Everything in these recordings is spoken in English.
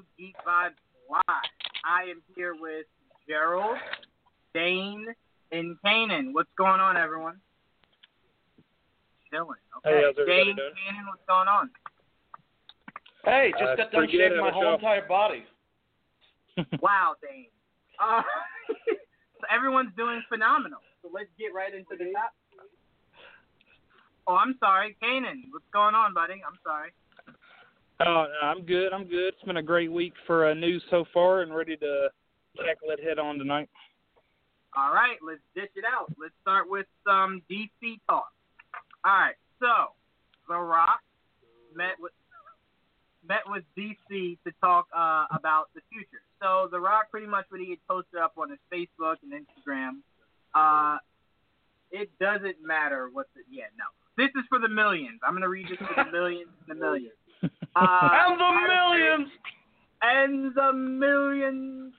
All Geek Vibes Live. I am here with Gerald, Dane, and Kanan. What's going on, everyone? Chilling. Okay. Hey, how's everybody Dane, doing? Kanan, what's going on? Hey, just Uh, got done shaving my whole y'all? entire body. Wow, Dane. Uh, so everyone's doing phenomenal. So let's get right into the top. Oh, I'm sorry, Kanan. What's going on, buddy? I'm sorry. Oh, I'm good. I'm good. It's been a great week for uh, news so far, and ready to tackle it head on tonight. All right, let's dish it out. Let's start with some DC talk. All right, so The Rock met with met with DC to talk uh, about the future. So The Rock, pretty much what he had posted up on his Facebook and Instagram. Uh, it doesn't matter what's it. yeah no. This is for the millions. I'm gonna read this for the millions and the millions. Uh, and the how to say- millions. and the millions.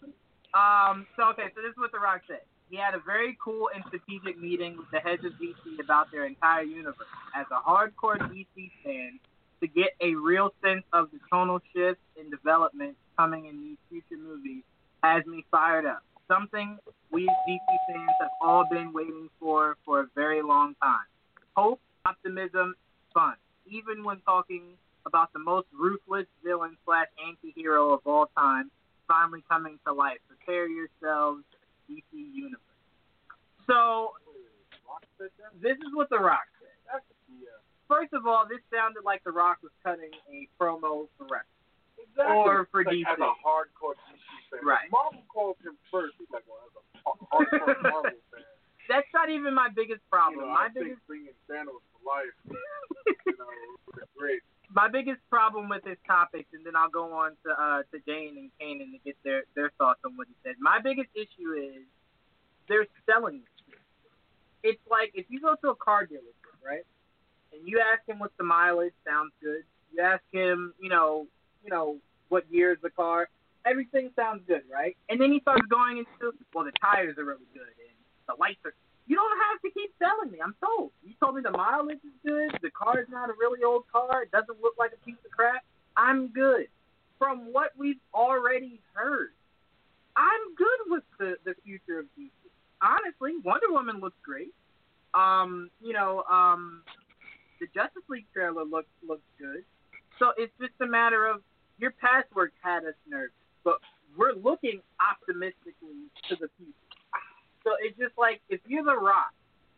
Um, so okay, so this is what The Rock said. He had a very cool and strategic meeting with the heads of DC about their entire universe. As a hardcore DC fan, to get a real sense of the tonal shifts and development coming in these future movies has me fired up. Something we DC fans have all been waiting for for a very long time. Hope, optimism, fun. Even when talking about the most ruthless villain slash anti-hero of all time finally coming to life. Prepare yourselves, DC Universe. So, this is what The Rock said. First of all, this sounded like The Rock was cutting a promo for wrestling. Or for like, DC. As a hardcore DC fan. Right. Marvel calls him first. He's like, well, as a hardcore Marvel fan. That's not even my biggest problem. You know, my I think biggest bringing Thanos to life, you know, was great. My biggest problem with this topic, and then I'll go on to uh, to Dane and Kanan to get their their thoughts on what he said. My biggest issue is they're selling this. It's like if you go to a car dealership, right, and you ask him what's the mileage, sounds good. You ask him, you know, you know what year is the car, everything sounds good, right? And then he starts going into, well, the tires are really good and the lights are. You don't have to keep selling me. I'm sold. You told me the mileage is good. The car is not a really old car. It doesn't look like a piece of crap. I'm good. From what we've already heard, I'm good with the the future of DC. Honestly, Wonder Woman looks great. Um, you know, um, the Justice League trailer looks looks good. So it's just a matter of your past work had us nervous, but we're looking optimistically to the future. So it's just like if you're The Rock,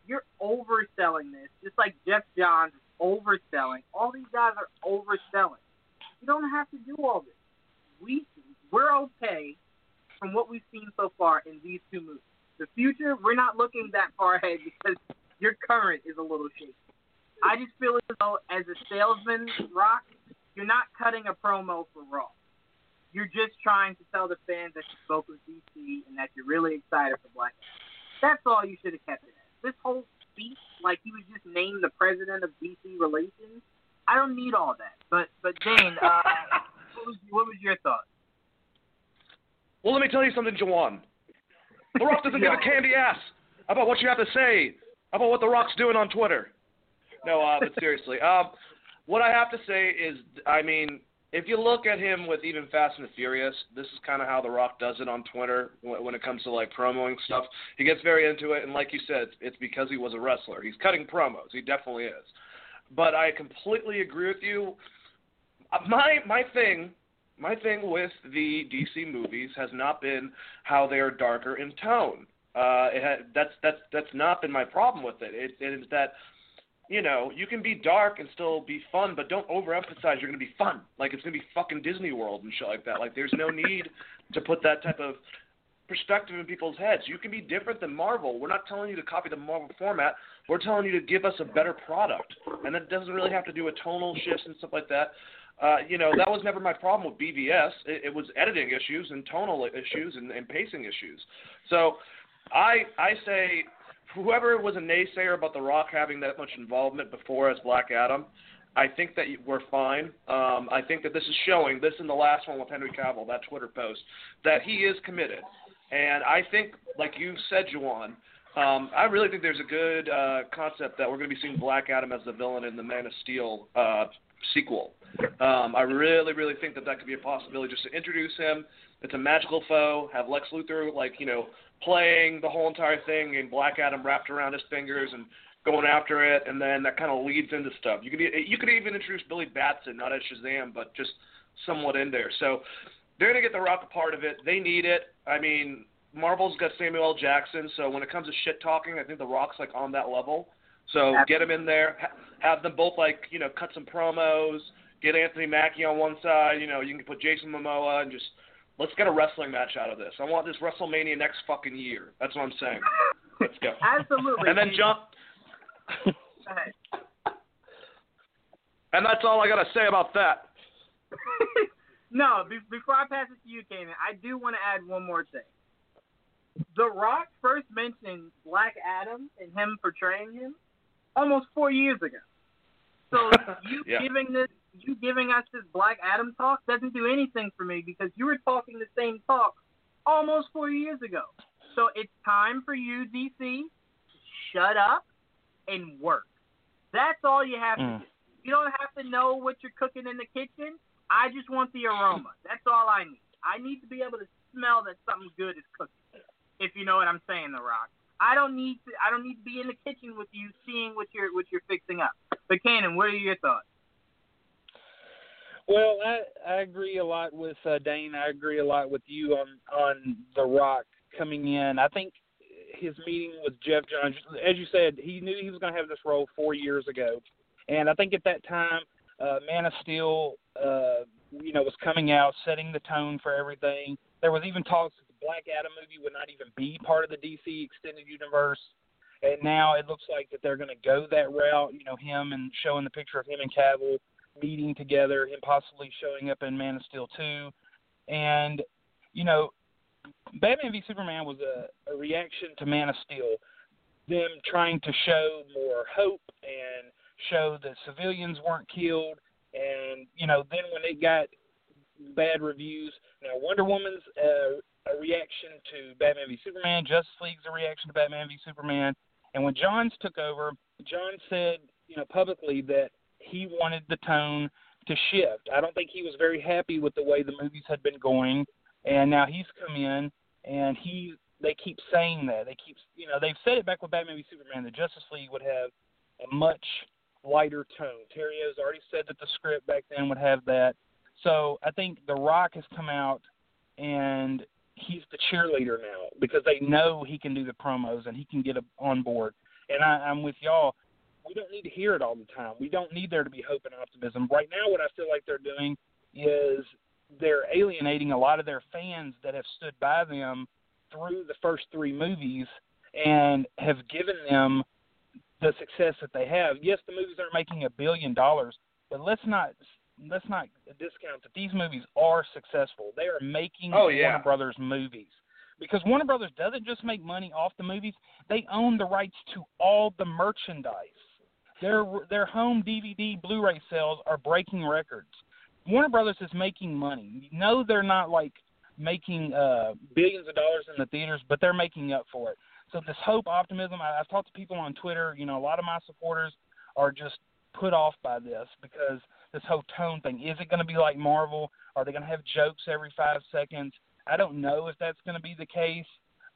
you're overselling this, just like Geoff Johns is overselling. All these guys are overselling. You don't have to do all this. We we're okay from what we've seen so far in these two movies. The future, we're not looking that far ahead because your current is a little shaky. I just feel as though, as a salesman, Rock, you're not cutting a promo for Raw. You're just trying to tell the fans that you spoke with DC and that you're really excited for Black Adam. That's all you should have kept it as. This whole speech, like he was just named the president of DC Relations, I don't need all that. But but Dane, uh, what was what was your thought? Well, let me tell you something, Jawan. The Rock doesn't give a candy ass about what you have to say about what The Rock's doing on Twitter. No, uh, but seriously, um, what I have to say is, I mean, if you look at him with even Fast and Furious, this is kind of how The Rock does it on Twitter when it comes to like promoing stuff. He gets very into it, and like you said, it's because he was a wrestler. He's cutting promos. He definitely is. But I completely agree with you. Uh, My my thing, my thing with the DC movies has not been how they are darker in tone. Uh, it had, that's that's that's not been my problem with it. It, it is that you know, you can be dark and still be fun, but don't overemphasize you're going to be fun. Like it's going to be fucking Disney World and shit like that. Like there's no need to put that type of perspective in people's heads. You can be different than Marvel. We're not telling you to copy the Marvel format. We're telling you to give us a better product. And that doesn't really have to do with tonal shifts and stuff like that. Uh, you know, that was never my problem with BVS. It, it was editing issues and tonal issues and, and pacing issues. So I I say whoever was a naysayer about The Rock having that much involvement before as Black Adam, I think that we're fine. Um, I think that this is showing, this in the last one with Henry Cavill, that Twitter post, that he is committed. And I think, like you said, Juwan, um, I really think there's a good uh, concept that we're going to be seeing Black Adam as the villain in the Man of Steel uh, sequel. Um, I really, really think that that could be a possibility just to introduce him. It's a magical foe. Have Lex Luthor, like, you know, playing the whole entire thing and Black Adam wrapped around his fingers and going after it, and then that kind of leads into stuff. You could you could even introduce Billy Batson, not as Shazam, but just somewhat in there. So they're gonna get the Rock a part of it. They need it. I mean, Marvel's got Samuel L. Jackson, so when it comes to shit talking, I think the Rock's like on that level. So get him in there, ha- have them both like you know cut some promos. Get Anthony Mackie on one side. You know, you can put Jason Momoa and just let's get a wrestling match out of this. I want this WrestleMania next fucking year. That's what I'm saying. Let's go. Absolutely. And then jump. And that's all I gotta say about that. no, be- before I pass it to you, Kanan, I do want to add one more thing. The Rock first mentioned Black Adam and him portraying him almost four years ago. So you Yeah. giving this, you giving us this Black Adam talk doesn't do anything for me because you were talking the same talk almost four years ago. So it's time for you, DC, to shut up and work. That's all you have to Mm. do. You don't have to know what you're cooking in the kitchen. I just want the aroma. That's all I need. I need to be able to smell that something good is cooking. If you know what I'm saying, The Rock. I don't need to. I don't need to be in the kitchen with you, seeing what you're what you're fixing up. But Cannon, what are your thoughts? Well, I I agree a lot with uh, Dane. I agree a lot with you on on The Rock coming in. I think his meeting with Geoff Johns, as you said, he knew he was going to have this role four years ago, and I think at that time, uh, Man of Steel, uh, you know, was coming out, setting the tone for everything. There was even talks that the Black Adam movie would not even be part of the DC extended universe. And now it looks like that they're going to go that route. You know, him and showing the picture of him and Cavill meeting together, him possibly showing up in Man of Steel 2. And, you know, Batman v Superman was a, a reaction to Man of Steel, them trying to show more hope and show that civilians weren't killed. And, you know, then when it got bad reviews, now Wonder Woman's uh, a reaction to Batman v Superman, Justice League's a reaction to Batman v Superman. And when Johns took over, John said, you know, publicly that he wanted the tone to shift. I don't think he was very happy with the way the movies had been going, and now he's come in and he they keep saying that they keep you know they've said it back with Batman v Superman. The Justice League would have a much lighter tone. Terrio's already said that the script back then would have that. So I think The Rock has come out and he's the cheerleader now because they know he can do the promos and he can get on board. And I, I'm with y'all. We don't need to hear it all the time. We don't need there to be hope and optimism. Right now, what I feel like they're doing is they're alienating a lot of their fans that have stood by them through the first three movies and have given them the success that they have. Yes, the movies aren't making a billion dollars, but let's not let's not discount that these movies are successful. They are making Oh, yeah. Warner Brothers movies. Because Warner Brothers doesn't just make money off the movies, they own the rights to all the merchandise. Their their home DVD Blu-ray sales are breaking records. Warner Brothers is making money. Know they're not like making uh billions of dollars in the theaters, but they're making up for it. So this hope, optimism, I, I've talked to people on Twitter, you know, a lot of my supporters are just put off by this because this whole tone thing. Is it going to be like Marvel? Are they going to have jokes every five seconds? I don't know if that's going to be the case,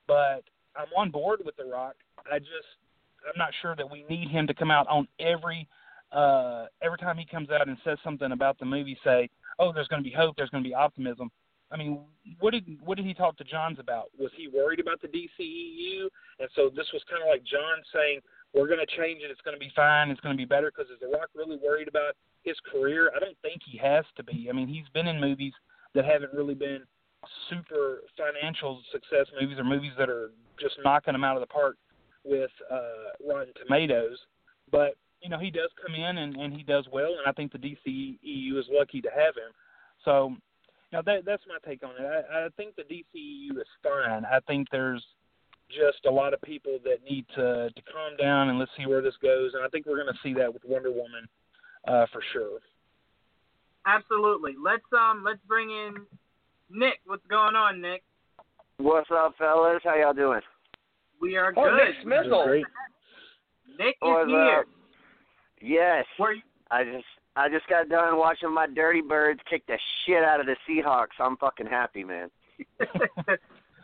but I'm on board with The Rock. I just I'm not sure that we need him to come out on every uh every time he comes out and says something about the movie say, "Oh, there's going to be hope, there's going to be optimism." I mean, what did what did he talk to Johns about? Was he worried about the DCEU? And so this was kind of like John saying, "We're going to change it. It's going to be fine. It's going to be better." Because is The Rock really worried about his career? I don't think he has to be. I mean, he's been in movies that haven't really been super financial success movies or movies that are just knocking them out of the park with uh, Rotten Tomatoes. But you know, he does come in and, and he does well, and I think the DCEU is lucky to have him. So, you know, that that's my take on it. I, I think the DCEU is fine. I think there's just a lot of people that need to to calm down and let's see where this goes. And I think we're going to see that with Wonder Woman uh, for sure. Absolutely. Let's um let's bring in Nick. What's going on, Nick? What's up, fellas? How y'all doing? We are Oh, good. Nick Smizzle. Great. Nick is What's here. Yes. Where you, I just I just got done watching my Dirty Birds kick the shit out of the Seahawks. I'm fucking happy, man.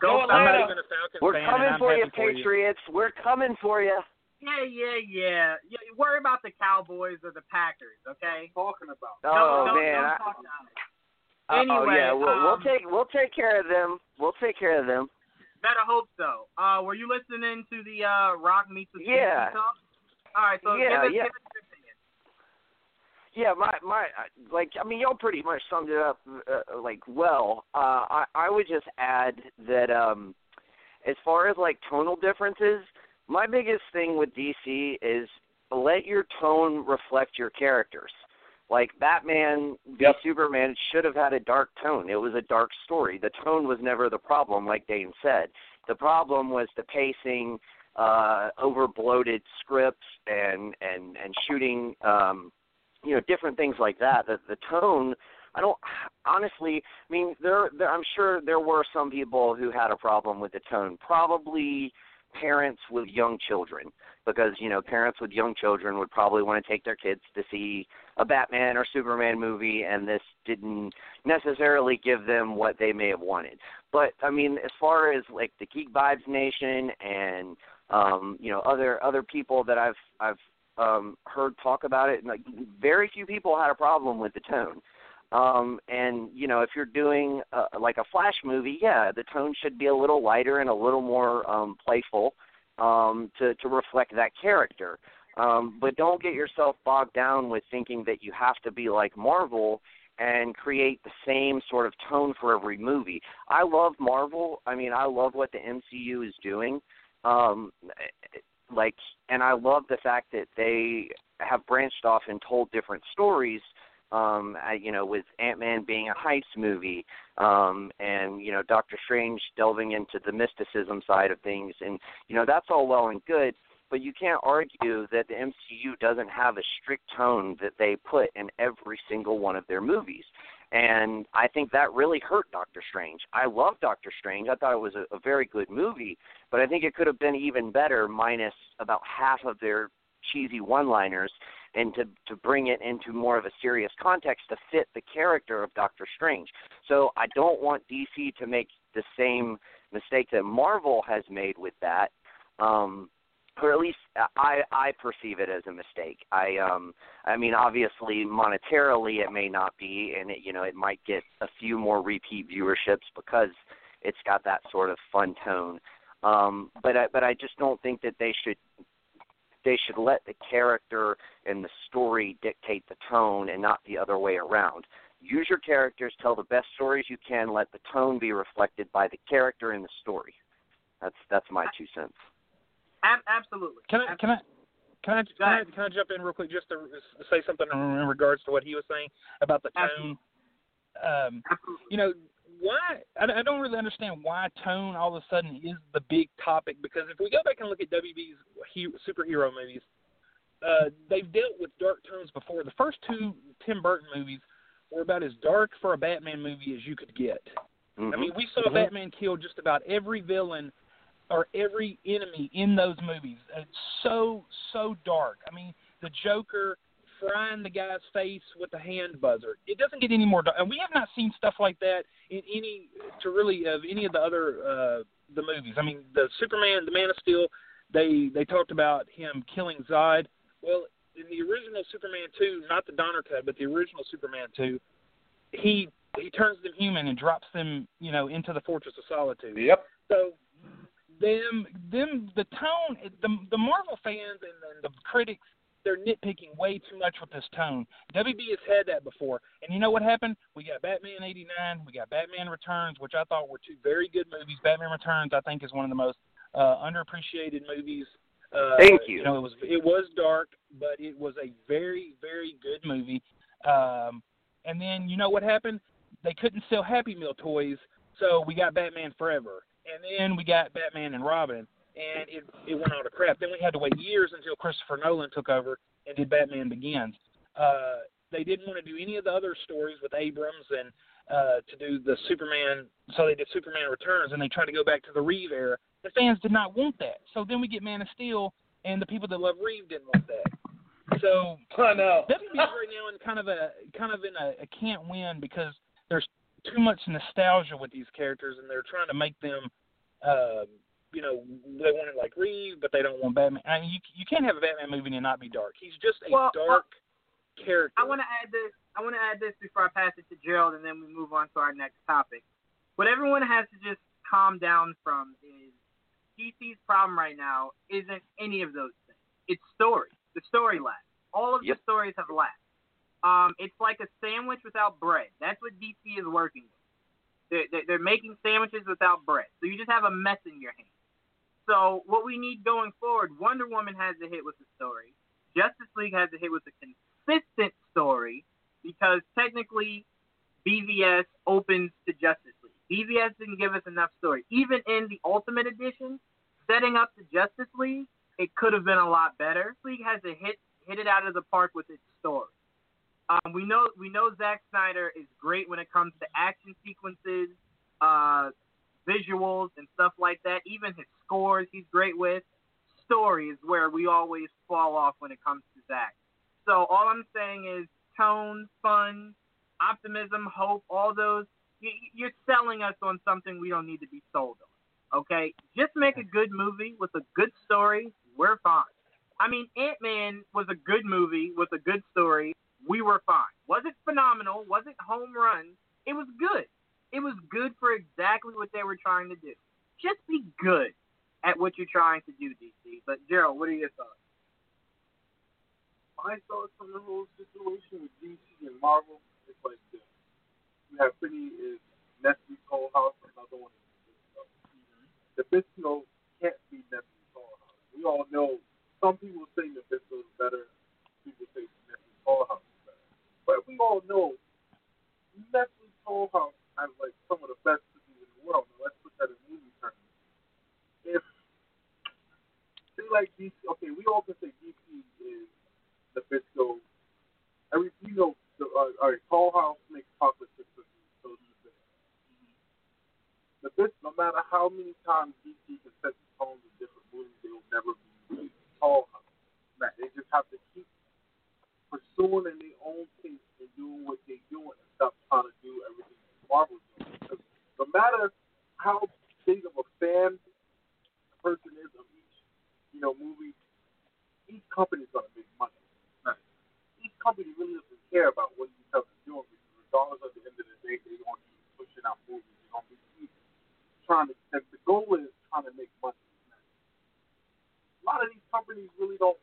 go I'm I'm not even a Falcons We're fan, coming I'm for you, happy for you. Patriots. We're coming for you. Yeah, yeah, yeah. Yeah, you worry about the Cowboys or the Packers, okay? Talking about. Oh Don't- don't- man. don't I, talk down it. oh Anyway, yeah, we'll, um, we'll take we'll take care of them. We'll take care of them. Better hope so. Uh, were you listening to the uh, Rock Meets with Yeah. Talk? All right, so Yeah, give us, yeah. give us. Yeah, my my like I mean y'all pretty much summed it up uh, like well. Uh I I would just add that um as far as like tonal differences, my biggest thing with DC is let your tone reflect your characters. Like Batman v Yep. Superman should have had a dark tone. It was a dark story. The tone was never the problem like Dane said. The problem was the pacing, uh over bloated scripts and and and shooting um you know different things like that the the tone i don't honestly i mean there, there i'm sure there were some people who had a problem with the tone probably parents with young children because you know parents with young children would probably want to take their kids to see a batman or superman movie and this didn't necessarily give them what they may have wanted. But i mean as far as like the geek vibes nation and um you know other other people that i've i've um heard talk about it and like very few people had a problem with the tone um and you know if you're doing uh, like a flash movie yeah the tone should be a little lighter and a little more um playful um to to reflect that character. Um but don't get yourself bogged down with thinking that you have to be like marvel and create the same sort of tone for every movie. I love marvel. I mean i love what the mcu is doing. Um like and I love the fact that they have branched off and told different stories um I, you know with Ant-Man being a heist movie um and you know Doctor Strange delving into the mysticism side of things and you know that's all well and good but you can't argue that the MCU doesn't have a strict tone that they put in every single one of their movies. And I think that really hurt Doctor Strange. I love Doctor Strange. I thought it was a, a very good movie, but I think it could have been even better minus about half of their cheesy one-liners and to to bring it into more of a serious context to fit the character of Doctor Strange. So I don't want DC to make the same mistake that Marvel has made with that. Um or at least I I perceive it as a mistake. I um I mean obviously monetarily it may not be and it you know it might get a few more repeat viewerships because it's got that sort of fun tone. Um but I but I just don't think that they should they should let the character and the story dictate the tone and not the other way around. Use your characters, tell the best stories you can, let the tone be reflected by the character and the story. That's that's my two cents. absolutely. Can I can I can I can I, can I jump in real quick just to say something in regards to what he was saying about the tone? Um, you know, why I, I don't really understand why tone all of a sudden is the big topic because if we go back and look at WB's he, superhero movies, uh, they've dealt with dark tones before. The first two Tim Burton movies were about as dark for a Batman movie as you could get. Mm-hmm. I mean, we saw mm-hmm. Batman kill just about every villain or every enemy in those movies. It's so so dark. I mean, the Joker frying the guy's face with a hand buzzer. It doesn't get any more dark, and we have not seen stuff like that in any to really of any of the other uh the movies. I mean, the Superman, the Man of Steel, they they talked about him killing Zod. Well, in the original Superman 2, not the Donner cut, but the original Superman 2, he he turns them human and drops them, you know, into the Fortress of Solitude. Yep. So them them the tone the the Marvel fans and, and the critics they're nitpicking way too much with this tone. WB has had that before, and you know what happened? We got Batman '89, we got Batman Returns, which I thought were two very good movies. Batman Returns, I think, is one of the most uh, underappreciated movies. Uh, Thank you. You know, it was it was dark, but it was a very very good movie. Um, and then you know what happened? They couldn't sell Happy Meal toys, so we got Batman Forever, and then we got Batman and Robin and it it went all to crap. Then we had to wait years until Christopher Nolan took over and did Batman Begins. Uh, they didn't want to do any of the other stories with Abrams and uh, to do the Superman, so they did Superman Returns, and they tried to go back to the Reeve era. The fans did not want that, so then we get Man of Steel, and the people that love Reeve didn't want that. So I know. WB's right now in kind of a kind of in a, a can't win because there's too much nostalgia with these characters, and they're trying to make them uh, you know they wanted like Reeve, but they don't want Batman. I mean, you you can't have a Batman movie and not be dark. He's just a well, dark uh, character. I want to add this. I want to add this before I pass it to Gerald, and then we move on to our next topic. What everyone has to just calm down from is DC's problem right now isn't any of those things. It's story. The story lacks. All of yep. the stories have lacked. Um, it's like a sandwich without bread. That's what DC is working with. They're, they're, they're making sandwiches without bread. So you just have a mess in your hand. So what we need going forward, Wonder Woman has a hit with the story. Justice League has a hit with a consistent story because technically BVS opens to Justice League. BVS didn't give us enough story. Even in the Ultimate Edition, setting up the Justice League, it could have been a lot better. League has a hit hit it out of the park with its story. Um, we know we know Zack Snyder is great when it comes to action sequences, uh, visuals and stuff like that. Even his scores, he's great with. Story is where we always fall off when it comes to Zack. So all I'm saying is tone, fun, optimism, hope, all those. You're selling us on something we don't need to be sold on. Okay, just make a good movie with a good story. We're fine. I mean, Ant Man was a good movie with a good story. We were fine. Wasn't phenomenal. Wasn't home run. It was good. It was good for exactly what they were trying to do. Just be good at what you're trying to do, DC. But Gerald, what are your thoughts? My thoughts on the whole situation with DC and Marvel is like this. You have Pretty is Nestle Toll House, another one is Nabisco. Mm-hmm. Nabisco can't be Nestle Toll House. We all know some people say Nabisco is better, people say Nestle Toll House is better. But we all know Nestle Toll House has like some of the best cookies in the world. Now, let's put that in movie terms. If say like DC. Okay, we all can say DC is Nabisco. Every you know, the, uh, all right, Toll House makes chocolate chip cookies. So do the Nabisco. No matter how many times DC can set the tone of different movies, they will never be Toll House. They just have to keep pursuing in their own pace and doing what they do and stop trying to do everything Marvel's. Because no matter how big of a fan a person is of each, you know, movie, each company's gonna make money. Right. Each company really doesn't care about what each other's doing because regardless of the end of the day, they're gonna keep pushing out movies. They're gonna be keep trying to. The, the goal is trying to make money. A lot of these companies really don't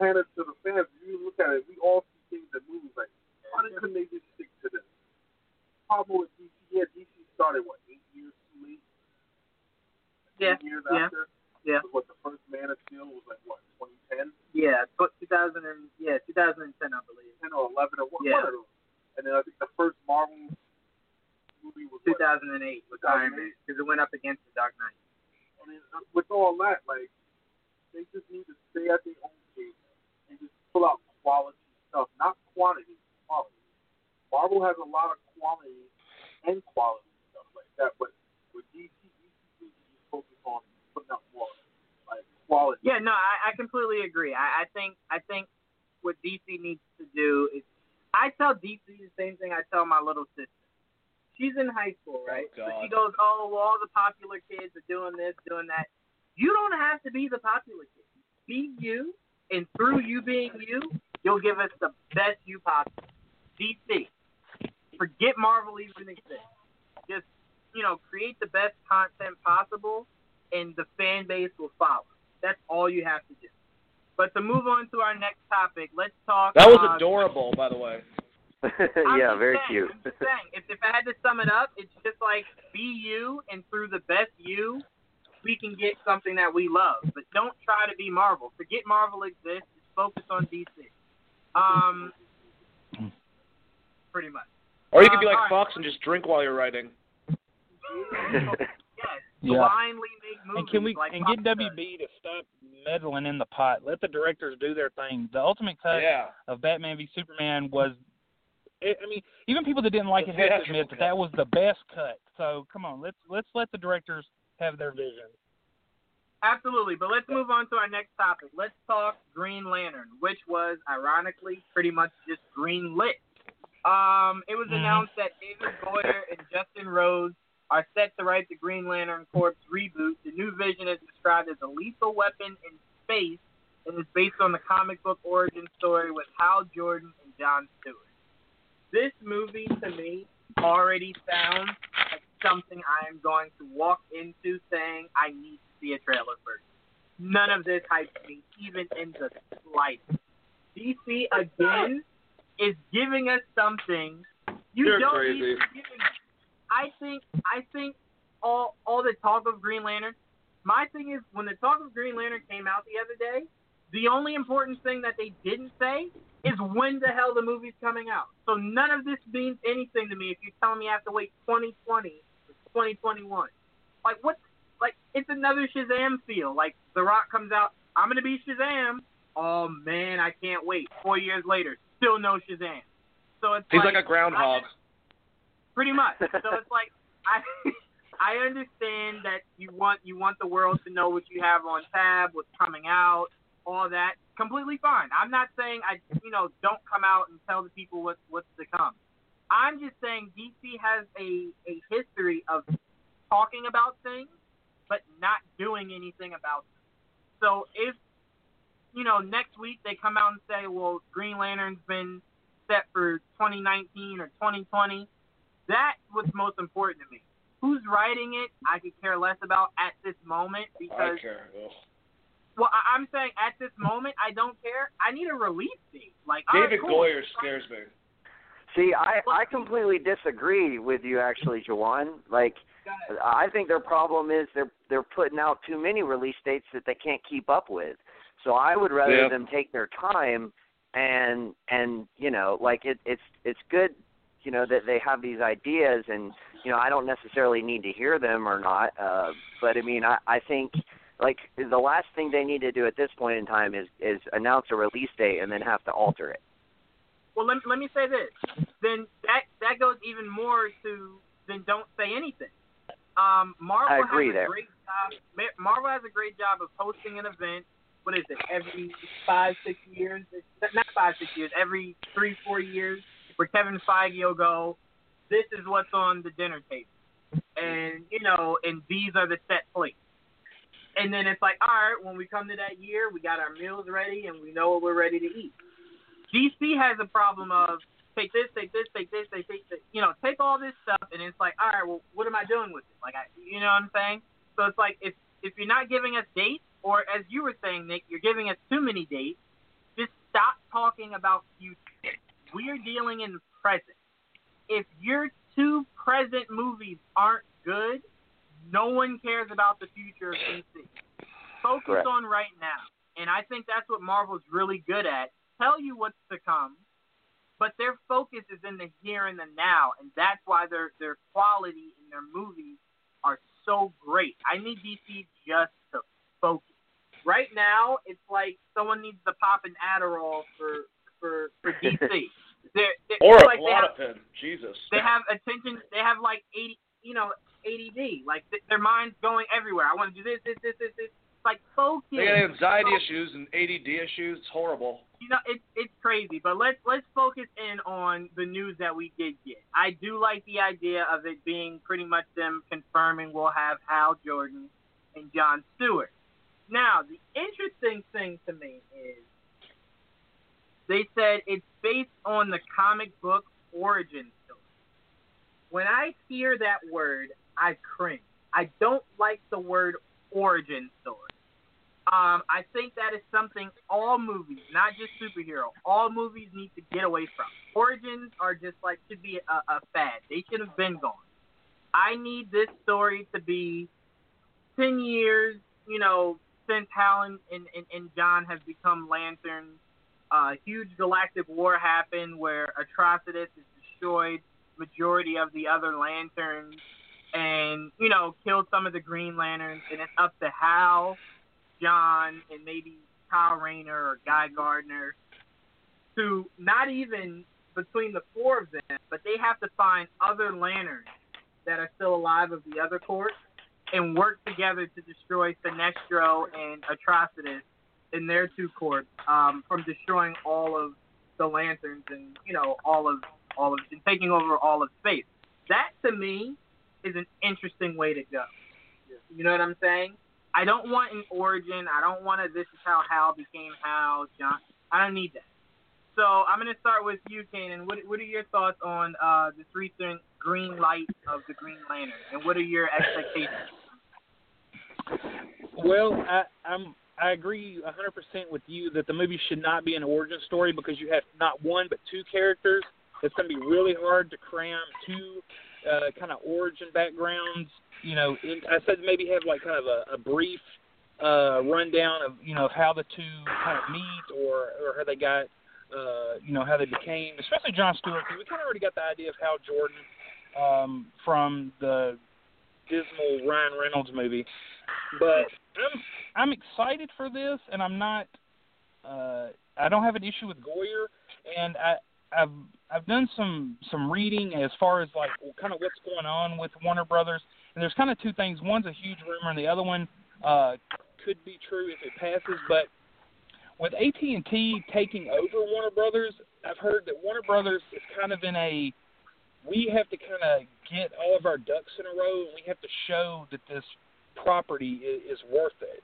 pander to the fans. If you look at it, we all see things that movies like, why couldn't they just stick to this? Problem with DC, yeah, DC started what eight years too late. Yeah, years yeah, after. yeah. What the first Man of Steel was like what 2010, Yeah, 2000 and yeah, 2010, I believe. 10 or 11 or one, Yeah. one of those. And then I think the first Marvel movie was what? 2008 with Iron Man because it went up against the Dark Knight. I mean, uh, with all that, like they just need to stay at their own pace and just pull out quality stuff, not quantity. Marvel has a lot of quality and quality stuff like that, but with DC, DC needs to focus on putting out more like quality. Yeah, no, I, I completely agree. I, I think I think what DC needs to do is I tell DC the same thing I tell my little sister. She's in high school, oh, right? Oh, so she goes, Oh, well all the popular kids are doing this, doing that. You don't have to be the popular kid. Be you and through you being you, you'll give us the best you possible. DC. Forget Marvel even exists. Just, you know, create the best content possible and the fan base will follow. That's all you have to do. But to move on to our next topic, let's talk. That was uh, adorable, by the way. Yeah, very saying, cute. I'm just saying, if, if I had to sum it up, it's just like be you, and through the best you, we can get something that we love. But don't try to be Marvel. Forget Marvel exists. Just focus on DC. Um, pretty much. Or you could be Um, like alright. Fox and just drink while you're writing. Yes. Yeah. Blindly make movies And can we like and get Fox does. WB to stop meddling in the pot? Let the directors do their thing. The ultimate cut Yeah. of Batman v Superman was. I I mean, even people that didn't like The it had to theatrical admit that that was the best cut. So come on, let's let's let the directors have their vision. Absolutely, but let's move on to our next topic. Let's talk Green Lantern, which was ironically pretty much just green lit. Um, it was Mhm. announced that David Goyer and Justin Rhodes are set to write the Green Lantern Corps reboot. The new vision is described as a lethal weapon in space and is based on the comic book origin story with Hal Jordan and John Stewart. This movie, to me, already sounds like something I am going to walk into saying I need to see a trailer first. None of this hypes me, even in the slightest. DC again is giving us something you You're don't crazy. need to giving. I think I think all all the talk of Green Lantern. My thing is when the talk of Green Lantern came out the other day, the only important thing that they didn't say is when the hell the movie's coming out. So none of this means anything to me if you're telling me I have to wait 2020 or 2021. Like what? Like it's another Shazam feel. Like The Rock comes out, I'm gonna be Shazam. Oh man, I can't wait. Four years later, still no Shazam. So it's He's like, like a groundhog. Pretty much. So it's like I I understand that you want you want the world to know what you have on tab, what's coming out, all that. Completely fine. I'm not saying I you know don't come out and tell the people what's what's to come. I'm just saying DC has a a history of talking about things but not doing anything about them. So if you know next week they come out and say, well, Green Lantern's been set for 2019 or 2020 that's what's most important to me. Who's writing it, I could care less about at this moment because. I because, care. Ugh. well, I- I'm saying at this moment, I don't care. I need a release date. Like, all right, David cool. Goyer scares me. See, I I completely disagree with you, actually, Jawan. Like, I think their problem is they're they're putting out too many release dates that they can't keep up with. So I would rather Yeah. them take their time and and you know, like it it's it's good, you know, that they have these ideas and you know, I don't necessarily need to hear them or not. Uh but I mean I, I think like the last thing they need to do at this point in time is is announce a release date and then have to alter it. Well, let, let me say this. Then that that goes even more to then don't say anything. Um, Marvel I agree has a there. great job. Marvel has a great job of hosting an event. What is it? Every five, six years, not five, six years. Every three, four years, where Kevin Feige will go. This is what's on the dinner table, and you know, and these are the set plates. And then it's like, all right, when we come to that year, we got our meals ready and we know what we're ready to eat. DC has a problem of take this, take this, take this, take this, you know, take all this stuff, and it's like, all right, well, what am I doing with it? Like, I, you know what I'm saying? So it's like, if if you're not giving us dates, or as you were saying, Nick, you're giving us too many dates, just stop talking about future. We're dealing in the present. If your two present movies aren't good, no one cares about the future of DC. Focus Correct. on right now. And I think that's what Marvel's really good at. Tell you what's to come, but their focus is in the here and the now, and that's why their their quality in their movies are so great. I need DC just focus. Right now, it's like someone needs to pop an Adderall for for for DC. they're, they're, Or a like they have, Klonopin. Jesus. they have attention. They have like eighty, you know, ADD. Like th- their minds going everywhere. I want to do this, this, this, this, this. It's like focus. They got anxiety Focus. issues and ADD issues. It's horrible. you know, it's it's crazy, but let's let's focus in on the news that we did get. I do like the idea of it being pretty much them confirming we'll have Hal Jordan and John Stewart. Now, the interesting thing to me is they said it's based on the comic book origin story. When I hear that word, I cringe. I don't like the word origin story. Um, I think that is something all movies, not just superhero, all movies need to get away from. Origins are just like should be a, a fad. They should have been gone. I need this story to be ten years, you know, since Hal and, and, and, John have become lanterns. A huge galactic war happened where Atrocitus has destroyed majority of the other lanterns and, you know, killed some of the Green Lanterns and it's up to Hal John and maybe Kyle Rayner or Guy Gardner to not even between the four of them, but they have to find other lanterns that are still alive of the other corps and work together to destroy Sinestro and Atrocitus in their two corps um, from destroying all of the lanterns and you know all of all of and taking over all of space. That to me is an interesting way to go. You know what I'm saying? I don't want an origin. I don't want a this is how Hal became Hal. John. I don't need that. So I'm to start with you, Kanan. What What are your thoughts on uh, this recent green light of the Green Lantern, and what are your expectations? Well, I, I'm I agree 100% with you that the movie should not be an origin story because you have not one but two characters. It's going to be really hard to cram two uh, kind of origin backgrounds. You know, in, I said maybe have like kind of a, a brief uh, rundown of you know of how the two kind of meet or or how they got uh, you know how they became, especially John Stewart. Because we kind of already got the idea of how Jordan um, from the dismal Ryan Reynolds movie, but I'm I'm excited for this, and I'm not. Uh, I don't have an issue with Goyer, and I I've I've done some some reading as far as like kind of what's going on with Warner Brothers, and there's kind of two things. One's a huge rumor, and the other one uh, could be true if it passes. But with AT and T taking over Warner Brothers, I've heard that Warner Brothers is kind of in a we have to kind of get all of our ducks in a row, and we have to show that this property is, is worth it.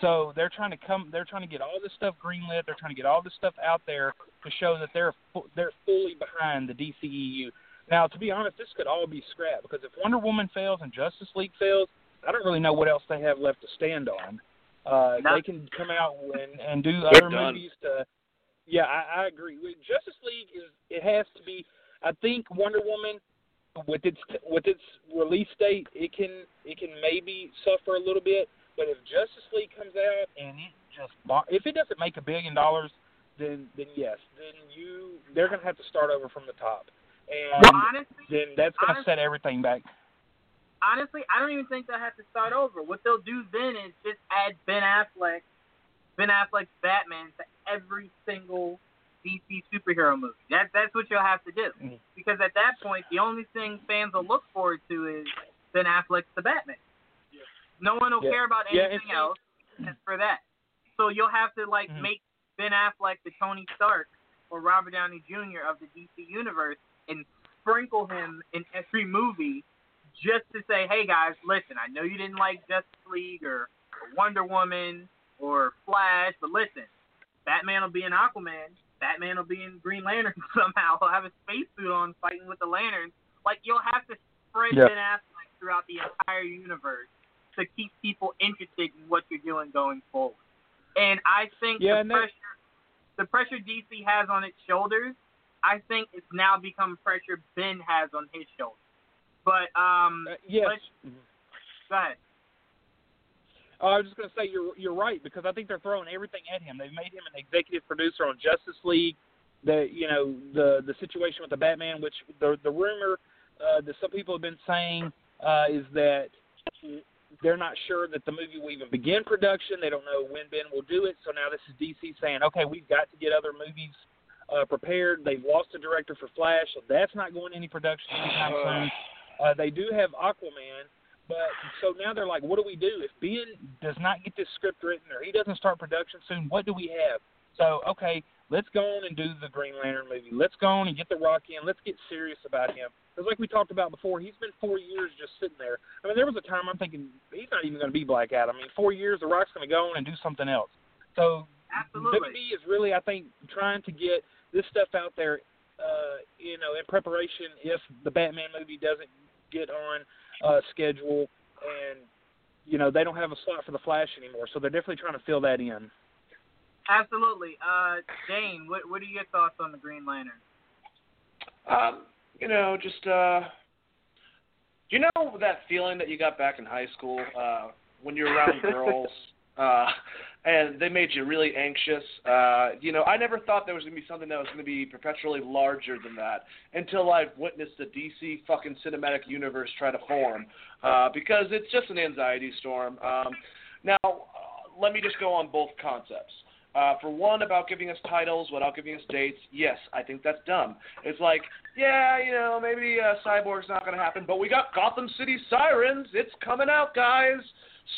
So they're trying to come. They're trying to get all this stuff greenlit. They're trying to get all this stuff out there to show that they're fu- they're fully behind the DCEU. Now, to be honest, this could all be scrapped because if Wonder Woman fails and Justice League fails, I don't really know what else they have left to stand on. Uh, No. They can come out and and do other movies to. Yeah, I, I agree. Justice League is it has to be. I think Wonder Woman with its with its release date, it can it can maybe suffer a little bit. But if Justice League comes out and it just if it doesn't make a billion dollars, then then yes, then you they're gonna have to start over from the top, and Well, honestly, then that's gonna honestly- set everything back. honestly, I don't even think they'll have to start over. What they'll do then is just add Ben Affleck, Ben Affleck's Batman to every single DC superhero movie. That's that's what you'll have to do. Mhm. Because at that point, the only thing fans will look forward to is Ben Affleck's the Batman. No one will Yeah. care about anything and- else except for that. So you'll have to like Mhm. make Ben Affleck the Tony Stark or Robert Downey Jr. of the DC universe and sprinkle him in every movie just to say, hey guys, listen, I know you didn't like Justice League or, or Wonder Woman or Flash, but listen, Batman will be in Aquaman. Batman will be in Green Lantern somehow. He'll have a spacesuit on fighting with the lanterns. Like you'll have to spread Yeah. Ben Affleck throughout the entire universe to keep people interested in what you're doing going forward. And I think Yeah, the and that- pressure the pressure DC has on its shoulders, I think it's now become pressure Ben has on his shoulders. But um, Uh, yes. let's- Mhm. go ahead. Oh, I was just going to say you're you're right because I think they're throwing everything at him. They've made him an executive producer on Justice League. The you know the the situation with the Batman, which the the rumor uh, that some people have been saying uh, is that they're not sure that the movie will even begin production. They don't know when Ben will do it. So now this is DC saying, okay, we've got to get other movies uh, prepared. They've lost a director for Flash, so that's not going any production anytime soon. Uh, they do have Aquaman, but so now they're like, what do we do if Ben does not get this script written or he doesn't start production soon? What do we have? So okay, let's go on and do the Green Lantern movie. Let's go on and get the Rock in. Let's get serious about him. Because like we talked about before, he's been four years just sitting there. I mean, there was a time I'm thinking he's not even going to be Black Adam. I mean, four years, the Rock's going to go on and do something else. So Absolutely. WB is really, I think, trying to get this stuff out there, uh, you know, in preparation if the Batman movie doesn't get on uh, schedule and you know they don't have a slot for the Flash anymore, so they're definitely trying to fill that in. Absolutely. Uh, Dane, what what are your thoughts on the Green Lantern? Um, you know, just uh, you know that feeling that you got back in high school uh, when you're around girls, uh, and they made you really anxious. Uh, you know, I never thought there was gonna be something that was gonna be perpetually larger than that until I've witnessed the DC fucking cinematic universe try to form, uh, because it's just an anxiety storm. Um, now, uh, let me just go on both concepts. Uh, for one, about giving us titles without giving us dates, yes, I think that's dumb. It's like, yeah, you know, maybe uh, Cyborg's not going to happen, but we got Gotham City Sirens. It's coming out, guys,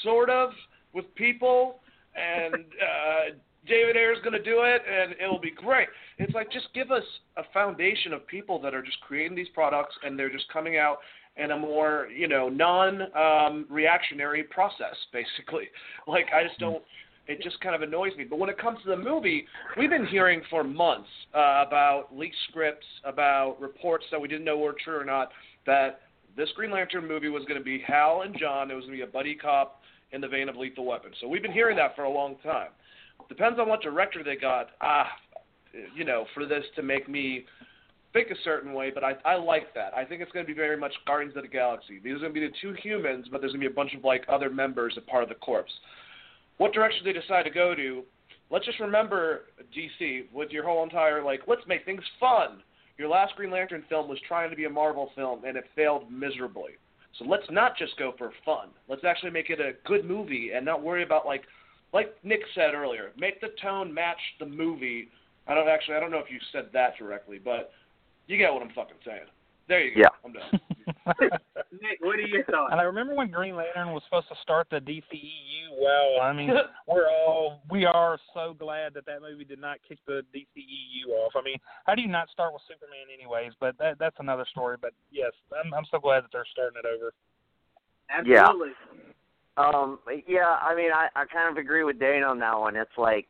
sort of, with people, and uh, David Ayer's going to do it, and it'll be great. It's like, just give us a foundation of people that are just creating these products, and they're just coming out in a more, you know, non-reactionary process, basically. Like, I just don't it just kind of annoys me. But when it comes to the movie, we've been hearing for months uh, about leaked scripts, about reports that we didn't know were true or not, that this Green Lantern movie was going to be Hal and John. It was going to be a buddy cop in the vein of Lethal Weapon. So we've been hearing that for a long time. Depends on what director they got. Ah, you know, for this to make me think a certain way, but I I like that. I think it's going to be very much Guardians of the Galaxy. These are going to be the two humans, but there's going to be a bunch of like other members a part of the corps what direction they decide to go to, let's just remember DC with your whole entire like let's make things fun. Your last Green Lantern film was trying to be a Marvel film and it failed miserably. So let's not just go for fun. Let's actually make it a good movie and not worry about like like Nick said earlier, make the tone match the movie. I don't actually I don't know if you said that directly, but you get what I'm fucking saying. There you go. Yeah. I'm done. Nick, what are your thoughts? And I remember when Green Lantern was supposed to start the DCEU. Well, I mean, we're all we are so glad that that movie did not kick the DCEU off. I mean, how do you not start with Superman, anyways? But that that's another story. But yes, I'm I'm so glad that they're starting it over. Yeah. Absolutely. Um, yeah, I mean, I, I kind of agree with Dane on that one. It's like,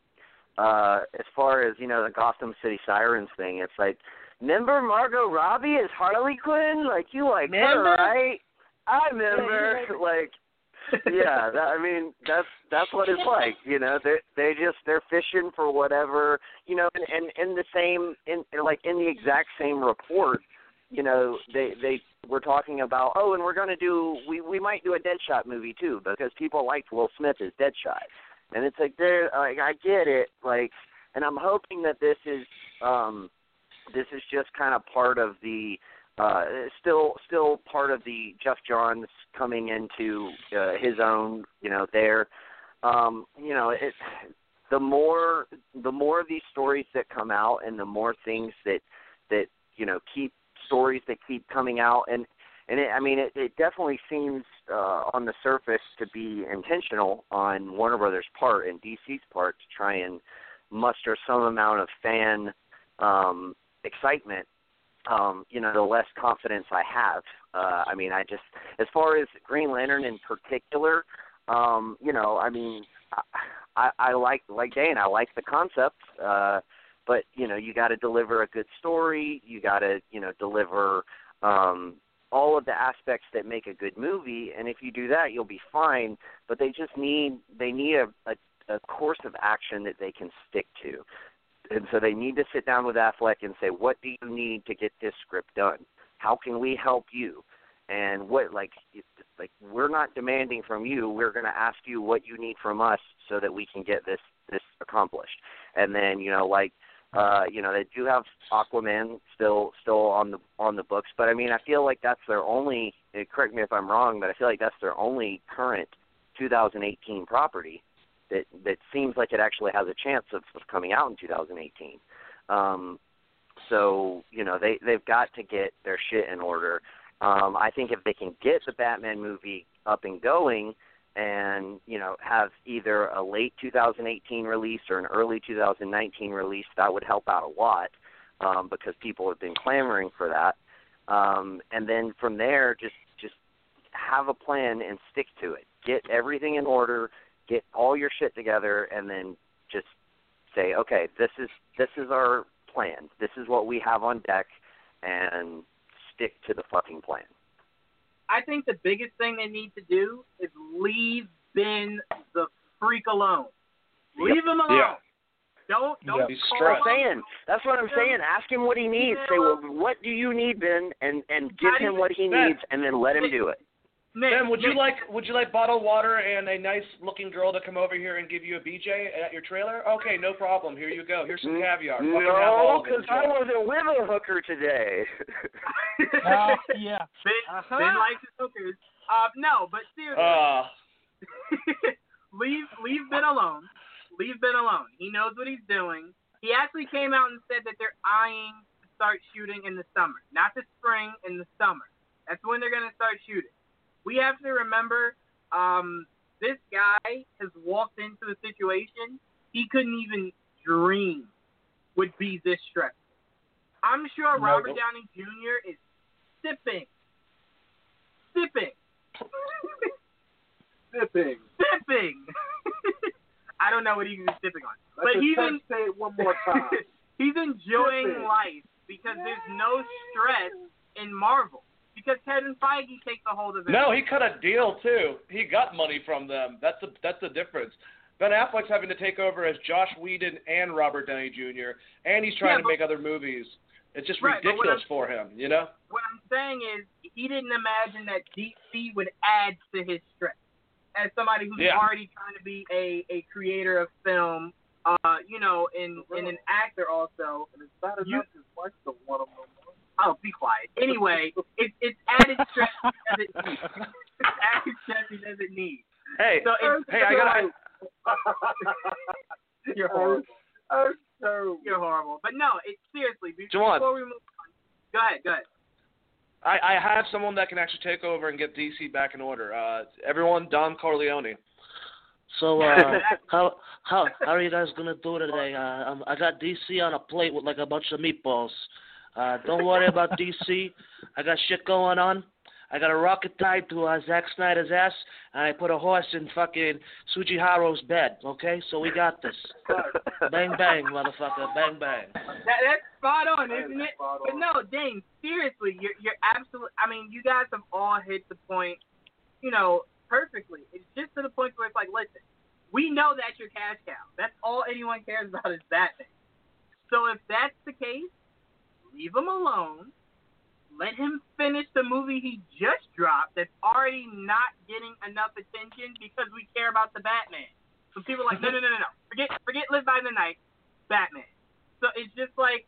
uh, as far as, you know, the Gotham City Sirens thing, it's like, remember Margot Robbie as Harley Quinn? Like, you like her, right? I remember. like, yeah, that, I mean, that's that's what it's like, you know. They they just they're fishing for whatever, you know, and and in the same in like in the exact same report, you know, they they were talking about, oh, and we're to do we we might do a Deadshot movie too because people liked Will Smith as Deadshot. And it's like they're like I get it, like and I'm hoping that this is um this is just kind of part of the uh, still still part of the Geoff Johns coming into uh, his own. You know, there. Um, you know, it. The more the more of these stories that come out, and the more things that that you know keep stories that keep coming out, and and it, I mean, it, it definitely seems uh, on the surface to be intentional on Warner Brothers' part and DC's part to try and muster some amount of fan um, excitement. Um, you know, the less confidence I have. Uh, I mean, I just, as far as Green Lantern in particular, um, you know, I mean, I, I like like Dane. I like the concept, uh, but you know, you got to deliver a good story. You got to, you know, deliver um, all of the aspects that make a good movie and if you do that you'll be fine but they just need they need a, a, a course of action that they can stick to and so they need to sit down with Affleck and say what do you need to get this script done? How can we help you? And what like like we're not demanding from you. We're going to ask you what you need from us so that we can get this this accomplished. And then you know like uh, you know, they do have Aquaman still still on the on the books, but I mean, I feel like that's their only. Correct me if I'm wrong, but I feel like that's their only current 2018 property that that seems like it actually has a chance of, of coming out in 2018. Um, so you know, they they've got to get their shit in order. Um, I think if they can get the Batman movie up and going, and you know have either a late 2018 release or an early 2019 release that would help out a lot um, because people have been clamoring for that um, and then from there just just have a plan and stick to it get everything in order get all your shit together and then just say okay this is this is our plan this is what we have on deck and stick to the fucking plan I think the biggest thing they need to do is leave Ben the freak alone. Leave him alone. Yeah. Don't don't He's call stressed. I'm him. saying. That's what I'm saying. Ask him what he needs. Say, well, what do you need, Ben? And and give him what he needs, and then let him do it. Nick, Ben, would you like would you like bottled water and a nice looking girl to come over here and give you a BJ at your trailer? Okay, no problem. Here you go. Here's some caviar. Fucking No, all of it. because I wasn't with a hooker today. Uh, yeah. Ben, Uh-huh. ben likes his hookers. Uh, no, but seriously, Uh, leave leave Ben alone. Leave Ben alone. He knows what he's doing. He actually came out and said that they're eyeing to start shooting in the summer, not the spring, in the summer. That's when they're gonna start shooting. We have to remember, um, this guy has walked into a situation he couldn't even dream would be this stressful. I'm sure Robert Downey Jr. is sipping, sipping, Sipping. sipping. I don't know what he's sipping on, Let but he's in, say it one more time. he's enjoying Sipping. life because there's no stress in Marvel because Kevin Feige takes a hold of it. no, he cut a deal too. He got money from them. That's the that's the difference. Ben Affleck's having to take over as Joss Whedon and Robert Downey Jr. and he's trying Yeah, to make other movies. It's just Right, ridiculous for him, you know. What I'm saying is he didn't imagine that DC would add to his stress. As somebody who's Yeah. already trying to be a, a creator of film, uh, you know, and, and an actor also. and it's not enough his wife don't want him no more. Oh, be quiet. Anyway, it, it's added stress because it needs. It's added stress because it needs. Hey, So it's, hey, I got You're horrible. I'm so You're horrible. But no, it's seriously. be- Jawan. Before we move on, go ahead. Go ahead. I, I have someone that can actually take over and get DC back in order. Uh, everyone, Don Corleone. So uh, how how how are you guys gonna do today? Uh, um, I got DC on a plate with like a bunch of meatballs. Uh, don't worry about DC. I got shit going on. I got a rocket tied to uh, Zack Snyder's ass, and I put a horse in fucking Tsujihara's bed. Okay, so we got this. bang bang, motherfucker, bang bang. That, that's spot on, isn't it? But no, Dane, seriously, you're you're absolutely. I mean, you guys have all hit the point, you know, perfectly. It's just to the point where it's like, listen, we know that's your cash cow. That's all anyone cares about is that thing. So if that's the case, leave him alone. Let him finish the movie he just dropped that's already not getting enough attention because we care about the Batman. So people are like, no, no, no, no, no. Forget, forget Live by the Night, Batman. So it's just like,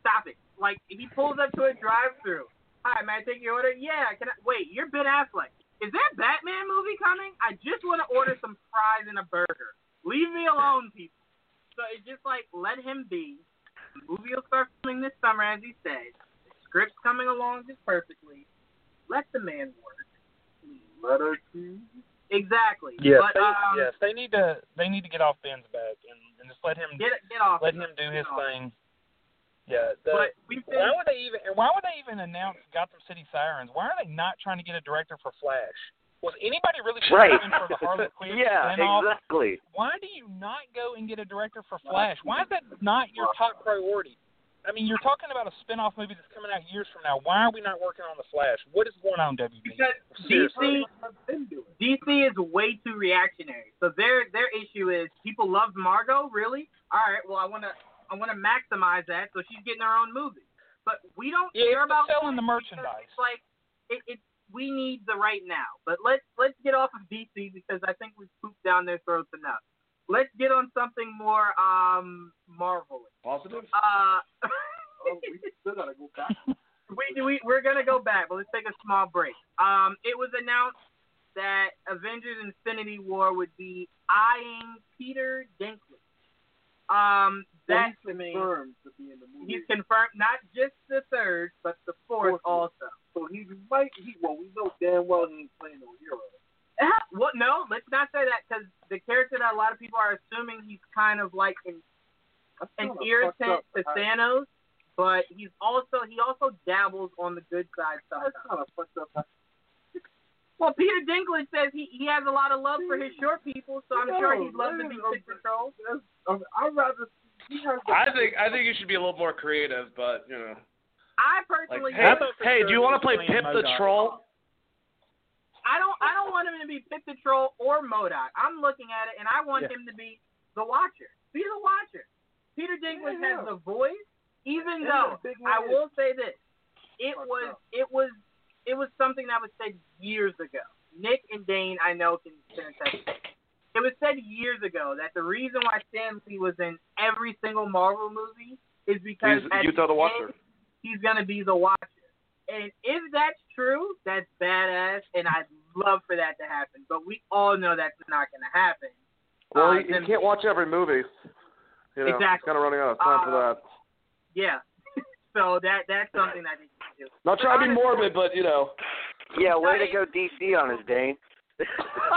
stop it. Like if he pulls up to a drive-through Hi, may I take your order? Yeah. Can I wait? You're Ben Affleck. Is that Batman movie coming? I just want to order some fries and a burger. Leave me alone, people. So it's just like let him be. The movie will start filming this summer, as he said. The script's coming along just perfectly. Let the man work. Let her choose. Exactly. Yes, But they, um, yes, they need to they need to get off Ben's back and, and just let him get get off. let him do his off thing. Yeah, the, But been, why would they even why would they even announce Gotham City Sirens? Why are they not trying to get a director for Flash? Was anybody really Right. for the Harley Quinn yeah, spinoff? exactly. Why do you not go and get a director for Flash? Why is that not your top priority? I mean, you're talking about a spin-off movie that's coming out years from now. Why are we not working on the Flash? What is going on, WB? because Seriously. DC DC is way too reactionary. So their their issue is people love Margot, really? All right, well I wanna I wanna maximize that so she's getting her own movie. But we don't Yeah, care about selling the merchandise. It's like it, it's we need the right now. But let's let's get off of DC because I think we've pooped down their throats enough. Let's get on something more um Marvel. Positive? Uh Oh, we still gotta go back. we, we we're gonna go back, but let's take a small break. Um, it was announced that Avengers: Infinity War would be eyeing Peter Dinklage. Um, that's confirmed to be in the movie. he's confirmed not just the third, but the fourth Fourth. also. so he might. He well, we know damn well he playing no hero. Well, no, let's not say that because the character that a lot of people are assuming he's kind of like an, an irritant fucked to up. I- Thanos, but he's also he also dabbles on the good side That's sometimes. kind of fucked up. Well, Peter Dinklage says he, he has a lot of love for his short people, so I'm sure he'd love to be No, Pip the Troll. I mean, I'd rather. He has I think I think you should be a little more creative, but you know. I Like, personally, hey, I thought for hey, do you want to play Pip the MODOK. Troll? I don't I don't want him to be Pip the Troll or MODOK. I'm looking at it, and I want Yeah. him to be the Watcher. Be the Watcher. Peter Dinklage Yeah. has the voice, even Yeah, though I will say this: it was it was it was something that was said years ago. Nick and Dane, I know, can, can attest. it. Was said years ago that the reason why Stan Lee was in every single Marvel movie is because He's Utah the end, Watcher. he's gonna be the Watcher. And if that's true, that's badass, and I'd love for that to happen. But we all know that's not gonna happen. Well, Uh, you, you then- can't watch every movie. You know, Exactly. kind of running out of time for Uh, that. Yeah. so that that's something that they can do. Not trying to be morbid, but you know. Yeah, way to go DC on us, Dane.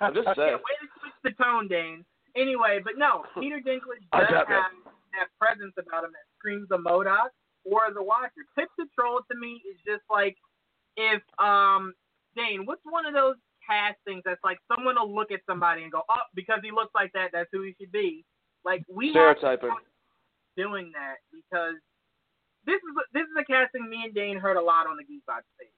I'm just Yeah, saying. way to switch the tone, Dane. Anyway, but no, Peter Dinklage does have that. that presence about him that screams the MODOK or the Watcher. Pip the Troll to me is just like if um Dane, what's one of those castings that's like someone will look at somebody and go, Oh, because he looks like that, that's who he should be. Like we Stereotyping. doing that because this is this is a casting me and Dane heard a lot on the Geekbox stage.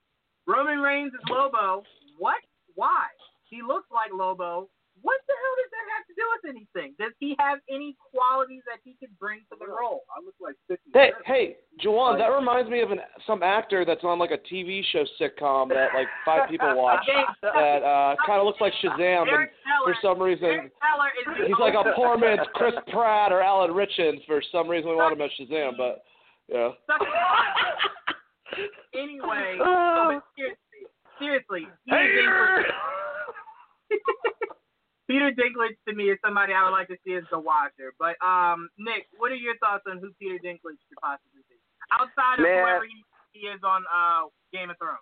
Roman Reigns is Lobo. What? Why? He looks like Lobo. What the hell does that have to do with anything? Does he have any qualities that he could bring to the role? I look like Sticky. Hey, hey, Jawan, that reminds me of an some actor that's on like a TV show sitcom that like five people watch that uh kind of looks like Shazam, and Eric for some reason Teller is the he's like a poor man's Chris Pratt or Alan Ritchson. For some reason, we want him as Shazam, but yeah. Suck it. Anyway, so, but seriously, seriously, Peter Dinklage, Peter Dinklage to me is somebody I would like to see as the Watcher. But um, Nick, what are your thoughts on who Peter Dinklage could possibly be outside of Man. whoever he, he is on uh, Game of Thrones?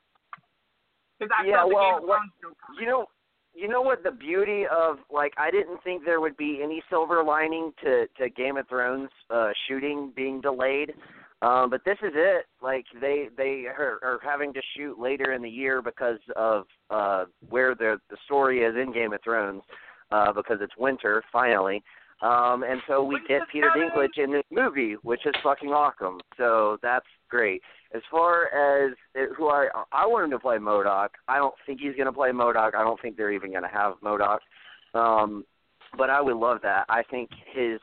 Because I Yeah, felt the well, Game of Thrones coming. You know, you know what the beauty of like I didn't think there would be any silver lining to to Game of Thrones uh shooting being delayed. Um but this is it. Like they they are, are having to shoot later in the year because of uh where the the story is in Game of Thrones uh because it's winter finally. Um and so we get Peter Dinklage in this movie, which is fucking awesome. So that's great. As far as uh, who I I want him to play MODOK. I don't think he's going to play MODOK. I don't think they're even going to have MODOK. Um, but I would love that. I think his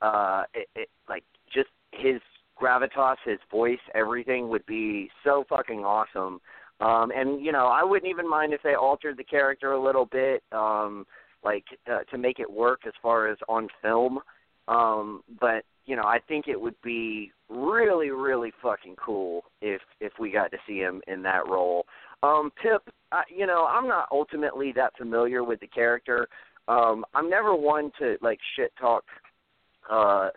uh, it, it, like just his gravitas, his voice, everything would be so fucking awesome. Um, and you know, I wouldn't even mind if they altered the character a little bit, um, like uh, to make it work as far as on film. Um, but you know, I think it would be really, really fucking cool if if we got to see him in that role. Um, Pip, I, you know, I'm not ultimately that familiar with the character. Um, I'm never one to like shit talk uh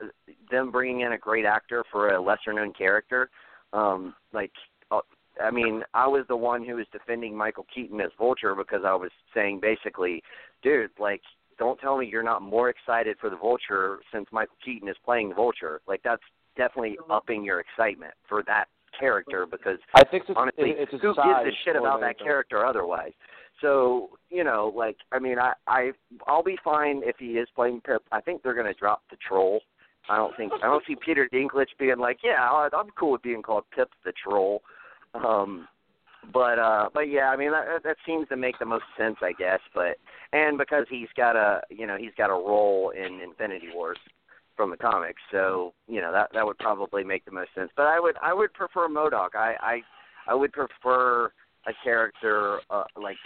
them bringing in a great actor for a lesser known character. Um, like I mean, I was the one who was defending Michael Keaton as Vulture because I was saying basically, dude, like don't tell me you're not more excited for the Vulture since Michael Keaton is playing the Vulture. Like that's definitely mm-hmm. upping your excitement for that character mm-hmm. because I think it's, honestly, it's who gives a shit about that character otherwise? So you know, like I mean, I I I'll be fine if he is playing Pip. I think they're gonna drop the troll. I don't think I don't see Peter Dinklage being like, yeah, I'm cool with being called Pip the troll. Um, but uh, but yeah, I mean that that seems to make the most sense, I guess. But and because he's got a you know he's got a role in Infinity Wars from the comics, so you know that that would probably make the most sense. But I would I would prefer MODOK. I I I would prefer a character uh, like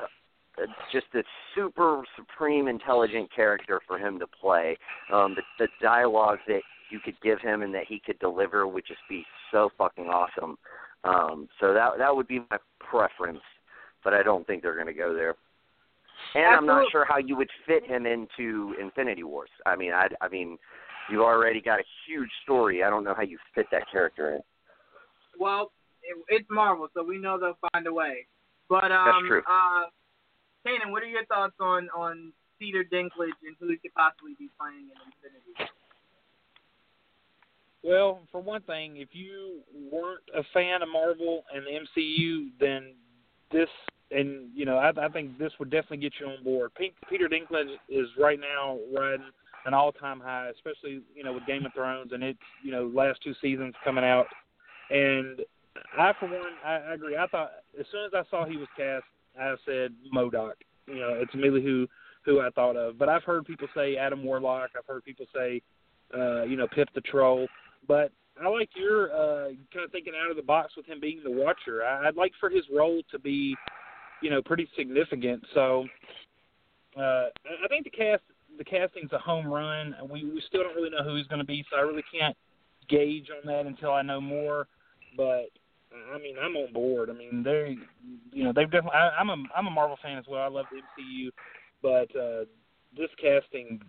uh, just a super supreme intelligent character for him to play. Um, the the dialogue that you could give him and that he could deliver would just be so fucking awesome. Um, so that that would be my preference, but I don't think they're going to go there. And I'm not sure how you would fit him into Infinity Wars. I mean, I I mean, you already got a huge story. I don't know how you fit that character in. Well, it, it's Marvel, so we know they'll find a way. But um, That's true. uh, Kanan, what are your thoughts on on Peter Dinklage and who he could possibly be playing in Infinity? Well, for one thing, if you weren't a fan of Marvel and the MCU, then this and you know I, I think this would definitely get you on board. Pe- Peter Dinklage is right now riding an all-time high, especially you know with Game of Thrones and its you know last two seasons coming out. And I, for one, I, I agree. I thought as soon as I saw he was cast, I said MODOK. You know, it's immediately who who I thought of. But I've heard people say Adam Warlock. I've heard people say uh, you know Pip the Troll. But I like your uh, kind of thinking out of the box with him being the Watcher. I'd like for his role to be, you know, pretty significant. So uh, I I think the cast the casting's a home run. We we still don't really know who he's going to be, so I really can't gauge on that until I know more. But I mean, I'm on board. I mean, they, you know, they've definitely. I, I'm a I'm a Marvel fan as well. I love the MCU, but uh, this casting,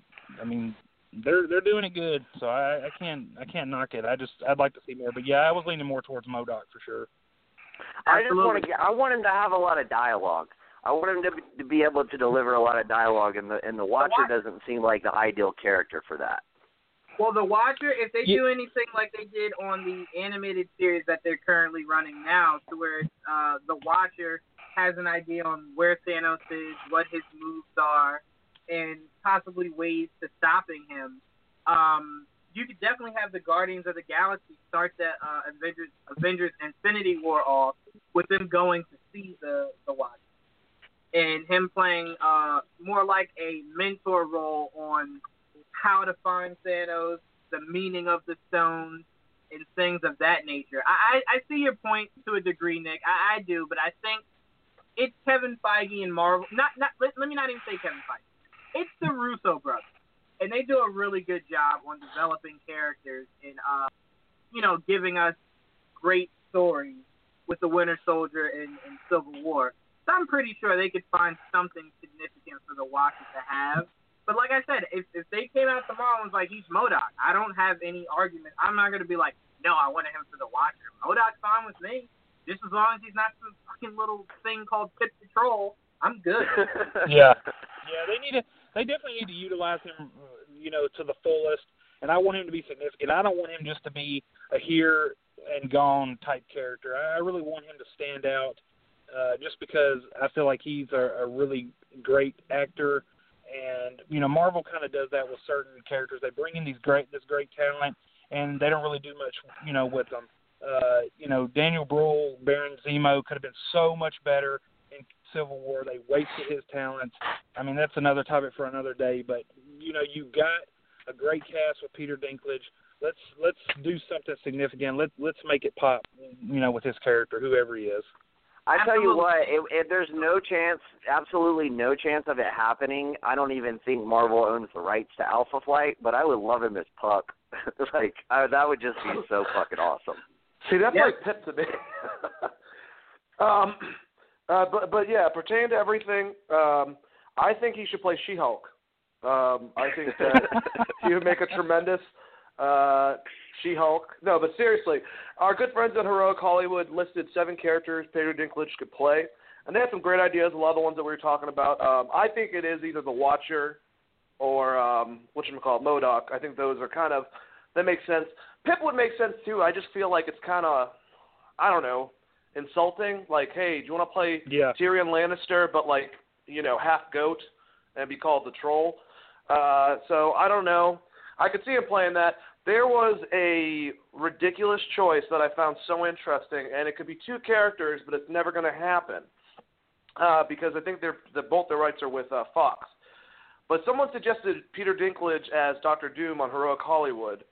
I mean, they're they're doing it good. So I, I can't I can't knock it. I just I'd like to see more. But yeah, I was leaning more towards MODOK for sure. I just want to get. I want him to have a lot of dialogue. I want him to, be- to be able to deliver a lot of dialogue, and the and the Watcher doesn't seem like the ideal character for that. Well, the Watcher, if they Ye- do anything like they did on the animated series that they're currently running now, to where uh, the Watcher has an idea on where Thanos is, what his moves are, and possibly ways to stopping him, um, you could definitely have the Guardians of the Galaxy start that uh, Avengers Avengers Infinity War off with them going to see the the Watcher, and him playing uh, more like a mentor role on how to find Thanos, the meaning of the stones, and things of that nature. I, I, I see your point to a degree, Nick. I, I do, but I think it's Kevin Feige and Marvel. Not, not. Let, let me not even say Kevin Feige. It's the Russo brothers, and they do a really good job on developing characters and, uh, you know, giving us great stories with the Winter Soldier and, and Civil War. So I'm pretty sure they could find something significant for the Watcher to have. But like I said, if if they came out tomorrow and was like he's MODOK, I don't have any argument. I'm not gonna be like, no, I wanted him for the Watcher. MODOK's fine with me, just as long as he's not some fucking little thing called Pit Patrol. I'm good. Yeah. Yeah, they need to. They definitely need to utilize him, uh, you know, to the fullest. And I want him to be significant. I don't want him just to be a here and gone type character. I really want him to stand out, uh, just because I feel like he's a, a really great actor. And you know, Marvel kind of does that with certain characters. They bring in these great, this great talent, and they don't really do much, you know, with them. Uh, you know, Daniel Bruhl, Baron Zemo could have been so much better Civil War. They wasted his talents. I mean, that's another topic for another day. But you know, you got a great cast with Peter Dinklage. Let's let's do something significant. Let let's make it pop. You know, with his character, whoever he is. I tell you what, if, if there's no chance, absolutely no chance of it happening, I don't even think Marvel owns the rights to Alpha Flight, but I would love him as Puck. like I, that would just be so fucking awesome. See, that's Yeah. like Pip to me. um, uh, but but yeah, pertaining to everything, um, I think he should play She-Hulk. Um, I think that he would make a tremendous uh, She-Hulk. No, but seriously, our good friends at Heroic Hollywood listed seven characters Peter Dinklage could play, and they had some great ideas. A lot of the ones that we were talking about. Um, I think it is either the Watcher or um, what you call MODOK. I think those are kind of that makes sense. Pip would make sense too. I just feel like it's kind of, I don't know, insulting. Like, hey, do you want to play Yeah. Tyrion Lannister, but like, you know, half goat and be called the troll? Uh, so I don't know. I could see him playing that. There was a ridiculous choice that I found so interesting, and it could be two characters, but it's never going to happen uh, because I think they're the, both their rights are with uh, Fox. But someone suggested Peter Dinklage as Doctor Doom on Heroic Hollywood,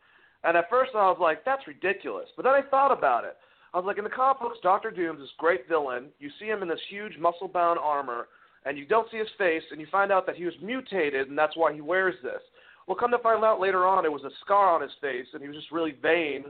and at first I was like, that's ridiculous. But then I thought about it. I was like, in the comic books, Doctor Doom's this great villain. You see him in this huge muscle-bound armor, and you don't see his face, and you find out that he was mutated, and that's why he wears this. Well, come to find out later on, it was a scar on his face, and he was just really vain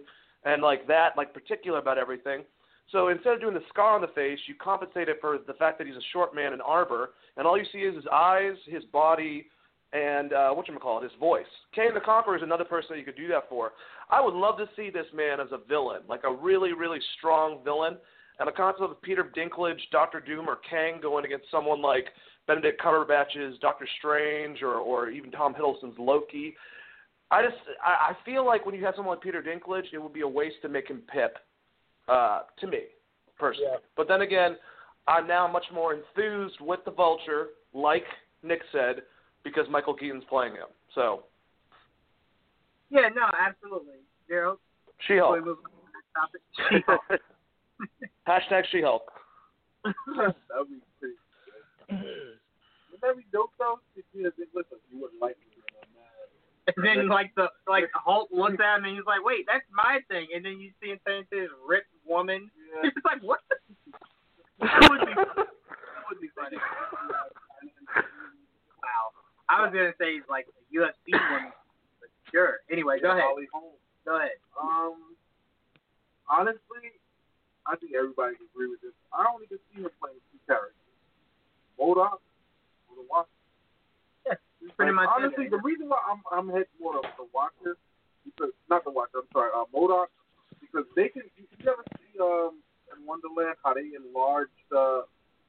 and like that, like particular about everything. So instead of doing the scar on the face, you compensate it for the fact that he's a short man in armor, and all you see is his eyes, his body, and uh, what you call it, his voice. Kang the Conqueror is another person that you could do that for. I would love to see this man as a villain, like a really, really strong villain. And the concept of Peter Dinklage, Doctor Doom, or Kang going against someone like Benedict Cumberbatch's Doctor Strange, or or even Tom Hiddleston's Loki. I just I, I feel like when you have someone like Peter Dinklage, it would be a waste to make him Pip. Uh, to me, personally. Yeah. But then again, I'm now much more enthused with the Vulture, like Nick said, because Michael Keaton's playing him. So Yeah, no, absolutely. Gerald, She-Hulk. before we move on to the next topic, She-Hulk. Hashtag She-Hulk. that would be pretty. Wouldn't that be dope though? If you had been you wouldn't like me. when I'm mad. And then like the like Hulk looks at him and he's like, "Wait, that's my thing." And then you see him turn into this ripped woman. Yeah. It's like, what? The? That would be that would be funny. Wow. I was gonna say he's like a UFC woman, but sure. Anyway, go ahead. Go ahead. Um, honestly, I think everybody can agree with this. I only can see him playing two characters: MODOK or the Watcher. It's pretty Like, much honestly, it. the reason why I'm I'm heading more to the Watcher because not the Watcher. I'm sorry, uh, MODOK because they can. You, you ever see um in Wonderland how they enlarged? Uh,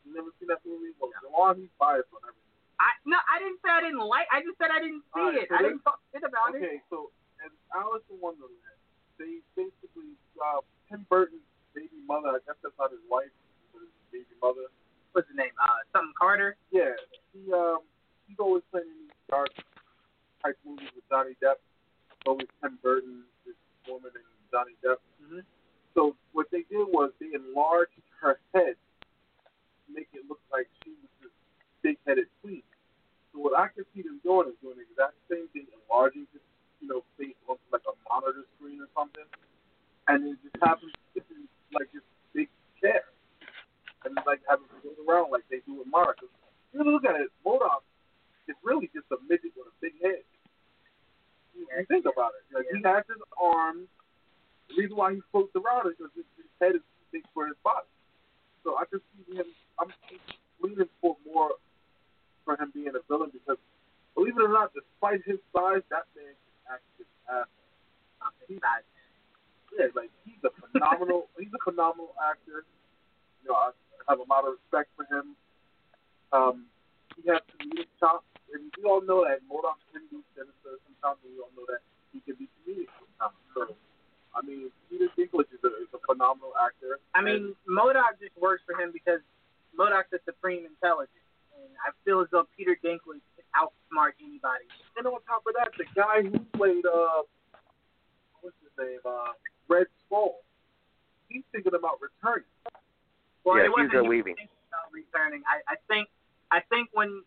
you never seen that movie? Well, Juwan, he's biased on everything. I no, I didn't say I didn't like. I just said I didn't see Alright, it. so I didn't talk shit about it. Okay, so in Alice in Wonderland, they basically uh, Tim Burton's baby mother. I guess that's not his wife, but his baby mother. What's his name? Uh, something Carter. Yeah, he um he's always playing in these dark type movies with Johnny Depp. It's always Tim Burton, this woman, and Johnny Depp. Mhm. So what they did was they enlarged her head to make it look like she was this big-headed queen. So what I can see them doing is doing the exact same thing, enlarging his, you know, face onto like a monitor screen or something, and then just having like this big chair, and like having to go around like they do with Mara. 'Cause you look at it, MODOK is really just a midget with a big head. You, you think about it. Like he has his arms. The reason why he floats around is because his, his head is big for his body. So I just see him. I'm leaning for more for him being a villain because, believe it or not, despite his size, that man can act his ass. He's yeah, like he's a phenomenal. he's a phenomenal actor. You know, I have a lot of respect for him. Um, he has comedic chops, and we all know that MODOK can be sinister sometimes. and We all know that he can be comedic sometimes. So, I mean, Peter Dinklage is a, is a phenomenal actor. I mean, MODOK just works for him because MODOK's a supreme intelligence, and I feel as though Peter Dinklage can outsmart anybody. And on top of that, the guy who played uh, what's his name, uh, Red Skull, he's thinking about returning. Well, Yeah, it wasn't Hugo Weaving. thinking about returning. I, I think I think when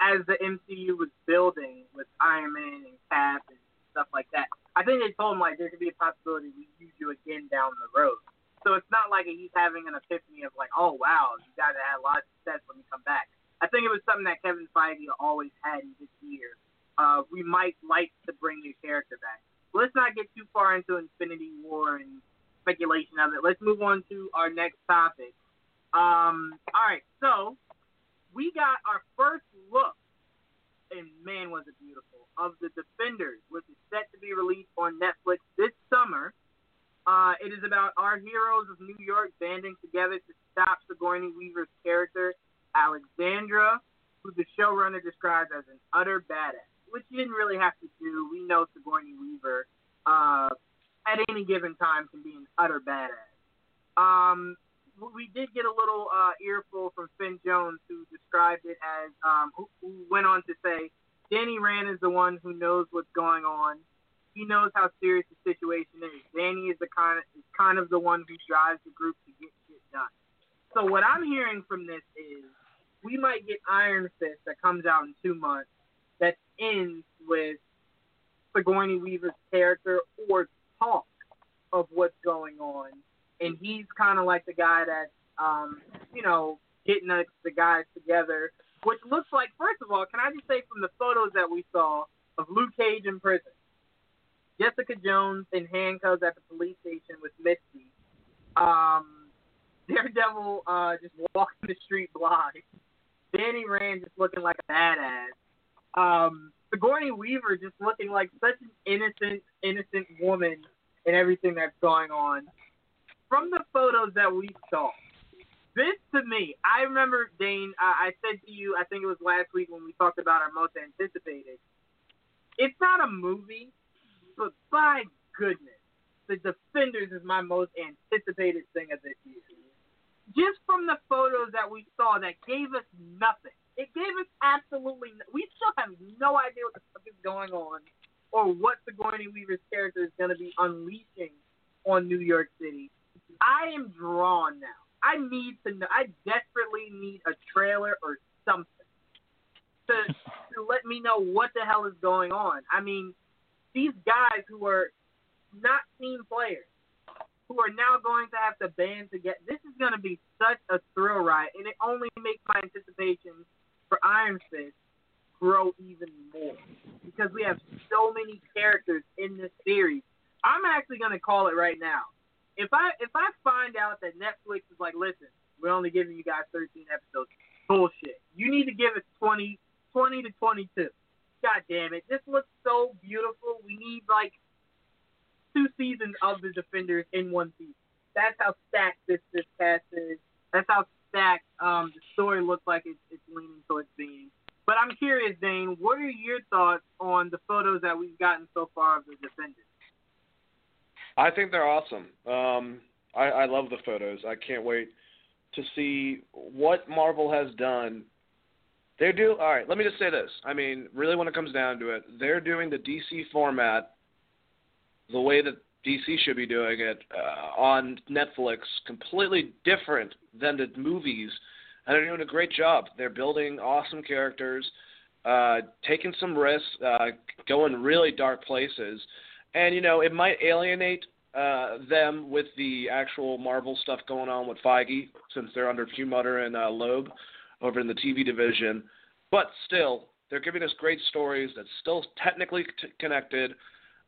as the MCU was building with Iron Man and Cap and stuff like that, I think they told him like there could be a possibility we use you again down the road. So it's not like he's having an epiphany of like, oh wow, you guys have had a lot of success. Let me come back. I think it was something that Kevin Feige always had in this year. Uh, we might like to bring your character back. let's not get too far into Infinity War and speculation of it. Let's move on to our next topic. Um, all right, so we got our first look, and man, was it beautiful, of the Defenders, which is set to be released on Netflix this summer. Uh, it is about our heroes of New York banding together to stop Sigourney Weaver's character, Alexandra, who the showrunner describes as an utter badass, which you didn't really have to do. We know Sigourney Weaver uh, at any given time can be an utter badass. Um, we did get a little uh, earful from Finn Jones, who described it as, um, who, who went on to say, Danny Rand is the one who knows what's going on. He knows how serious the situation is. Danny is the kind of is kind of the one who drives the group to get shit done. So what I'm hearing from this is we might get Iron Fist that comes out in two months that ends with Sigourney Weaver's character or talk of what's going on, and he's kind of like the guy that, um, you know, getting the, the guys together. Which looks like, first of all, can I just say from the photos that we saw of Luke Cage in prison, Jessica Jones in handcuffs at the police station with Misty, um, Daredevil uh, just walking the street blind, Danny Rand just looking like a badass, um, Sigourney Weaver just looking like such an innocent, innocent woman in everything that's going on. From the photos that we saw, this to me, I remember Dane. I, I said to you, I think it was last week when we talked about our most anticipated. It's not a movie, but by goodness, The Defenders is my most anticipated thing of this year. Just from the photos that we saw, that gave us nothing. It gave us absolutely. No, we still have no idea what the fuck is going on, or what Sigourney Weaver's character is going to be unleashing on New York City. I am drawn now. I need to know. I desperately need a trailer or something to to let me know what the hell is going on. I mean, these guys who are not team players, who are now going to have to band together. This is going to be such a thrill ride, and it only makes my anticipation for Iron Fist grow even more because we have so many characters in this series. I'm actually going to call it right now. If I if I find out that Netflix is like, listen, we're only giving you guys 13 episodes, bullshit. You need to give us 20, 20 to 22. God damn it, this looks so beautiful. We need like two seasons of the Defenders in one season. That's how stacked this this cast is. That's how stacked um, the story looks like it's, it's leaning towards being. But I'm curious, Dane, what are your thoughts on the photos that we've gotten so far of the Defenders? I think they're awesome. Um, I, I love the photos. I can't wait to see what Marvel has done. They do all right. Let me just say this. I mean, really, when it comes down to it, they're doing the DC format the way that DC should be doing it uh, on Netflix, completely different than the movies, and they're doing a great job. They're building awesome characters, uh, taking some risks, uh, going really dark places, and you know it might alienate uh, them with the actual Marvel stuff going on with Feige, since they're under Perlmutter and uh, Loeb over in the TV division. But still, they're giving us great stories that's still technically t- connected.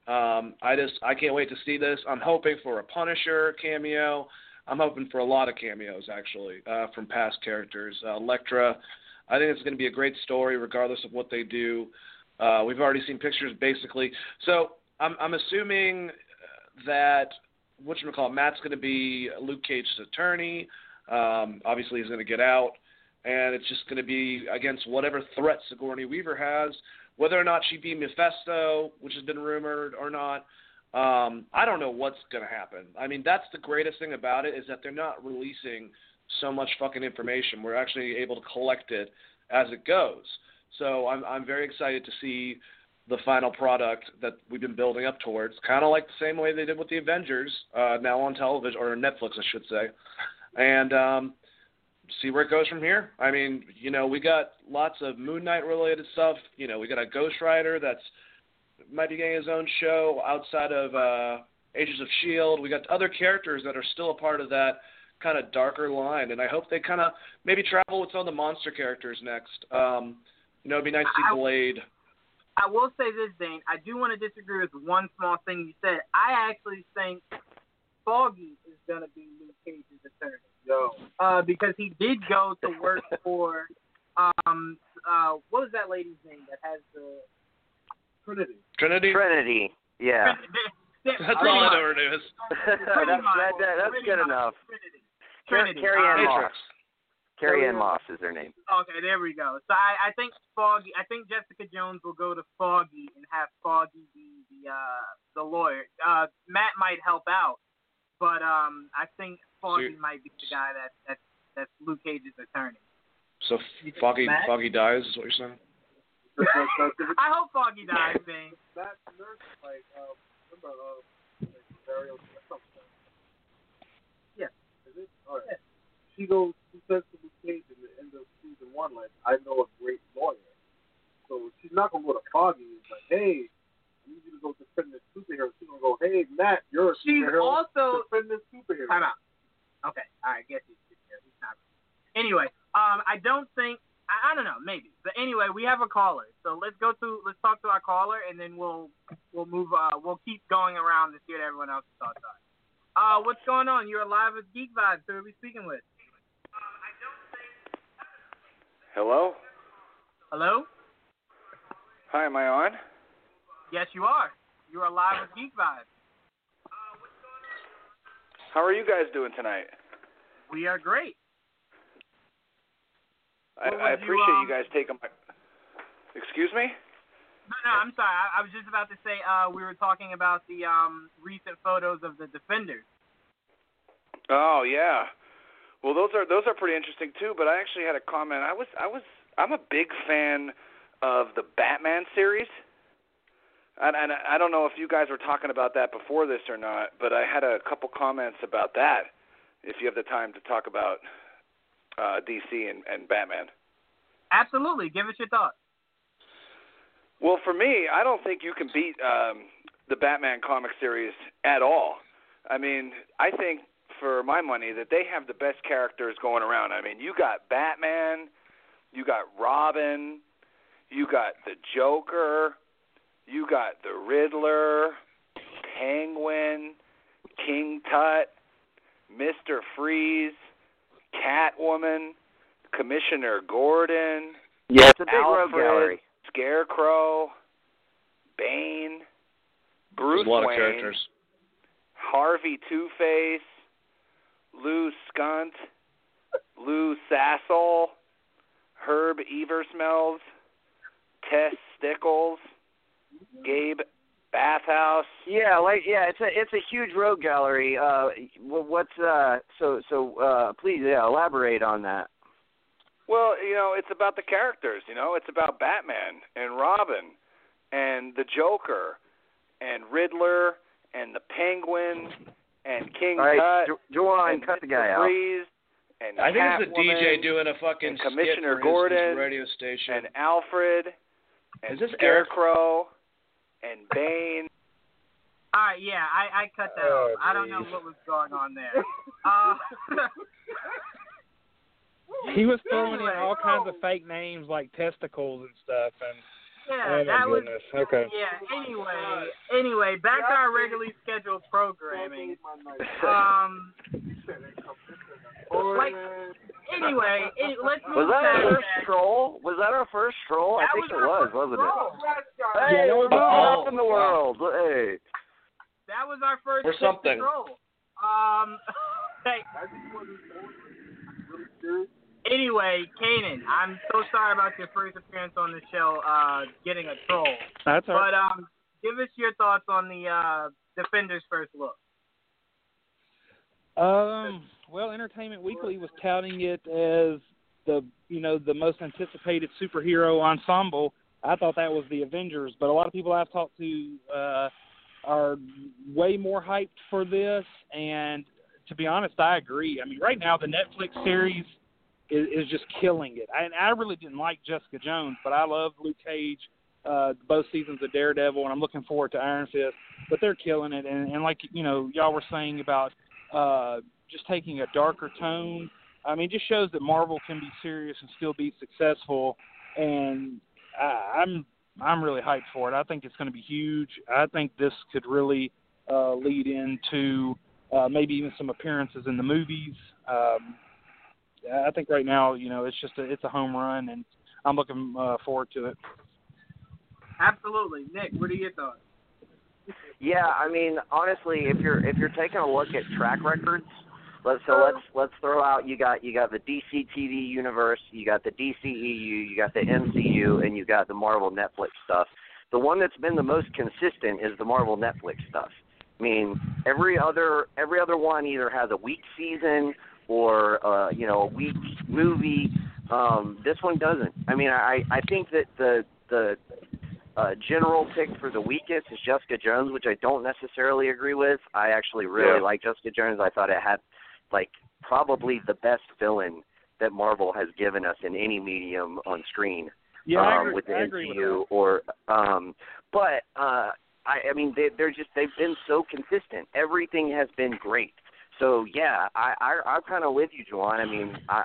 Um, I just I can't wait to see this. I'm hoping for a Punisher cameo. I'm hoping for a lot of cameos actually uh, from past characters. Uh, Elektra, I think it's going to be a great story regardless of what they do. Uh, we've already seen pictures basically. So I'm I'm assuming that what you call Matt's going to be Luke Cage's attorney. Um, obviously, he's going to get out, and it's just going to be against whatever threat Sigourney Weaver has. Whether or not she be Mephisto, which has been rumored or not, um, I don't know what's going to happen. I mean, that's the greatest thing about it is that they're not releasing so much fucking information. We're actually able to collect it as it goes. So I'm I'm very excited to see the final product that we've been building up towards, kind of like the same way they did with the Avengers, uh, now on television or Netflix, I should say, and um, see where it goes from here. I mean, you know, we got lots of Moon Knight related stuff. You know, we got a Ghost Rider that's might be getting his own show outside of uh, Agents of Shield. We got other characters that are still a part of that kind of darker line, and I hope they kind of maybe travel with some of the monster characters next. Um, you know, it'd be nice to see Blade. I will say this, Dane. I do want to disagree with one small thing you said. I actually think Foggy is gonna be Luke Cage's attorney. Yo, Uh, because he did go to work for um uh what was that lady's name that has the Trinity. Trinity. Trinity. Yeah. That's all I know her name is. that's, that, that, that's Pretty good much. enough. Trinity. Car- Trinity. Carrie Ann Moss. Carrie Ann Moss is her name. Okay, there we go. So I, I think Foggy. I think Jessica Jones will go to Foggy and have Foggy be the uh, the lawyer. Uh, Matt might help out, but um, I think Foggy So- might be the guy that that that's Luke Cage's attorney. So Foggy Matt? Foggy dies is what you're saying? I hope Foggy dies, Bing. That nurse, like, um, remember, uh, like, Dario, something. Yeah. Is it? All right. She goes, she says to Luke Cage in the end of season one, like, I know a great lawyer. So she's not gonna go to Foggy and like, hey, I need you to go defend this superhero. She's gonna go, hey, Matt, you're a She's superhero. also defend this superhero. Time out. Okay, right, guess he's he's not. Anyway, um, I don't think I, I don't know, maybe. But anyway, we have a caller, so let's go to let's talk to our caller, and then we'll we'll move. Uh, we'll keep going around to see what everyone else's thoughts are. Uh, what's going on? You're live with Geek Vibes. Who are we speaking with? Hello? Hello? Hi, am I on? Yes, you are. You are live with Geek Vibes. How are you guys doing tonight? We are great. I, I would you, appreciate um, you guys taking my. Excuse me? No, no, I'm sorry. I, I was just about to say uh, we were talking about the um, recent photos of the Defenders. Oh yeah. Well, those are those are pretty interesting too. But I actually had a comment. I was I was I'm a big fan of the Batman series. And, and I don't know if you guys were talking about that before this or not, but I had a couple comments about that. If you have the time to talk about uh, DC and, and Batman. Absolutely. Give us your thoughts. Well, for me, I don't think you can beat um, the Batman comic series at all. I mean, I think for my money that they have the best characters going around. I mean, you got Batman, you got Robin, you got the Joker, you got the Riddler, Penguin, King Tut, Mister Freeze, Catwoman, Commissioner Gordon, Yeah, it's a big rogue Alfred, gallery. Scarecrow, Bane, Bruce There's a lot Wayne, of characters. Harvey Two Face, Lou Skunt, Lou Sassel, Herb Eversmells, Tess Stickles, Gabe Bathhouse. Yeah, like yeah, it's a it's a huge rogue gallery. Uh, what's uh? So so uh, please yeah, elaborate on that. Well, you know, it's about the characters. You know, it's about Batman and Robin and the Joker and Riddler and the Penguin and King All right, Tut Jo- Joanne, and cut the Mr. guy out. And I think it's a DJ doing a fucking and Commissioner skit for his- Gordon his radio station. and Alfred and Is this Eric? Scarecrow and Bane. All right, yeah, I, I cut that Oh, off. I don't know what was going on there. Uh, He was throwing in Anyway. all kinds of fake names like testicles and stuff, and yeah, oh my that was. Okay. yeah. Anyway, anyway, back to our regularly scheduled programming. Um, like anyway, it, let's move Was that our first that. troll? Was that our first troll? I think was it our was, first wasn't troll. it? Hey, Yeah, that was we're our moving first up in the troll. world. Hey. That was our first Or hit something. control. Um, hey, anyway, Kanan, I'm so sorry about your first appearance on the show, uh, getting a troll. That's all right. But um, give us your thoughts on the uh, Defenders first look. Um, well, Entertainment Weekly was touting it as the you know the most anticipated superhero ensemble. I thought that was the Avengers, but a lot of people I've talked to uh, are way more hyped for this. And to be honest, I agree. I mean, right now the Netflix series is, is just killing it. And I really didn't like Jessica Jones, but I love Luke Cage, uh, both seasons of Daredevil, and I'm looking forward to Iron Fist. But they're killing it, and, and like you know, y'all were saying about uh, just taking a darker tone. I mean, it just shows that Marvel can be serious and still be successful. And I, I'm I'm really hyped for it. I think it's going to be huge. I think this could really uh, lead into uh, maybe even some appearances in the movies. Um, I think right now, you know, it's just a, it's a home run, and I'm looking uh, forward to it. Absolutely, Nick. What are your thoughts? Yeah, I mean, honestly, if you're if you're taking a look at track records, let's so let's let's throw out you got you got the DC TV universe, you got the DCEU, you got the MCU, and you got the Marvel Netflix stuff. The one that's been the most consistent is the Marvel Netflix stuff. I mean, every other every other one either has a weak season or uh, you know a weak movie. Um, this one doesn't. I mean, I I think that the the uh, general pick for the weakest is Jessica Jones, which I don't necessarily agree with. I actually really Yeah. like Jessica Jones. I thought it had like probably the best villain that Marvel has given us in any medium on screen Yeah, I um, agree, with the I agree with MCU or um but uh I I mean they they're just they've been so consistent. Everything has been great. So yeah, I I I'm kind of with you, Juwan. I mean, I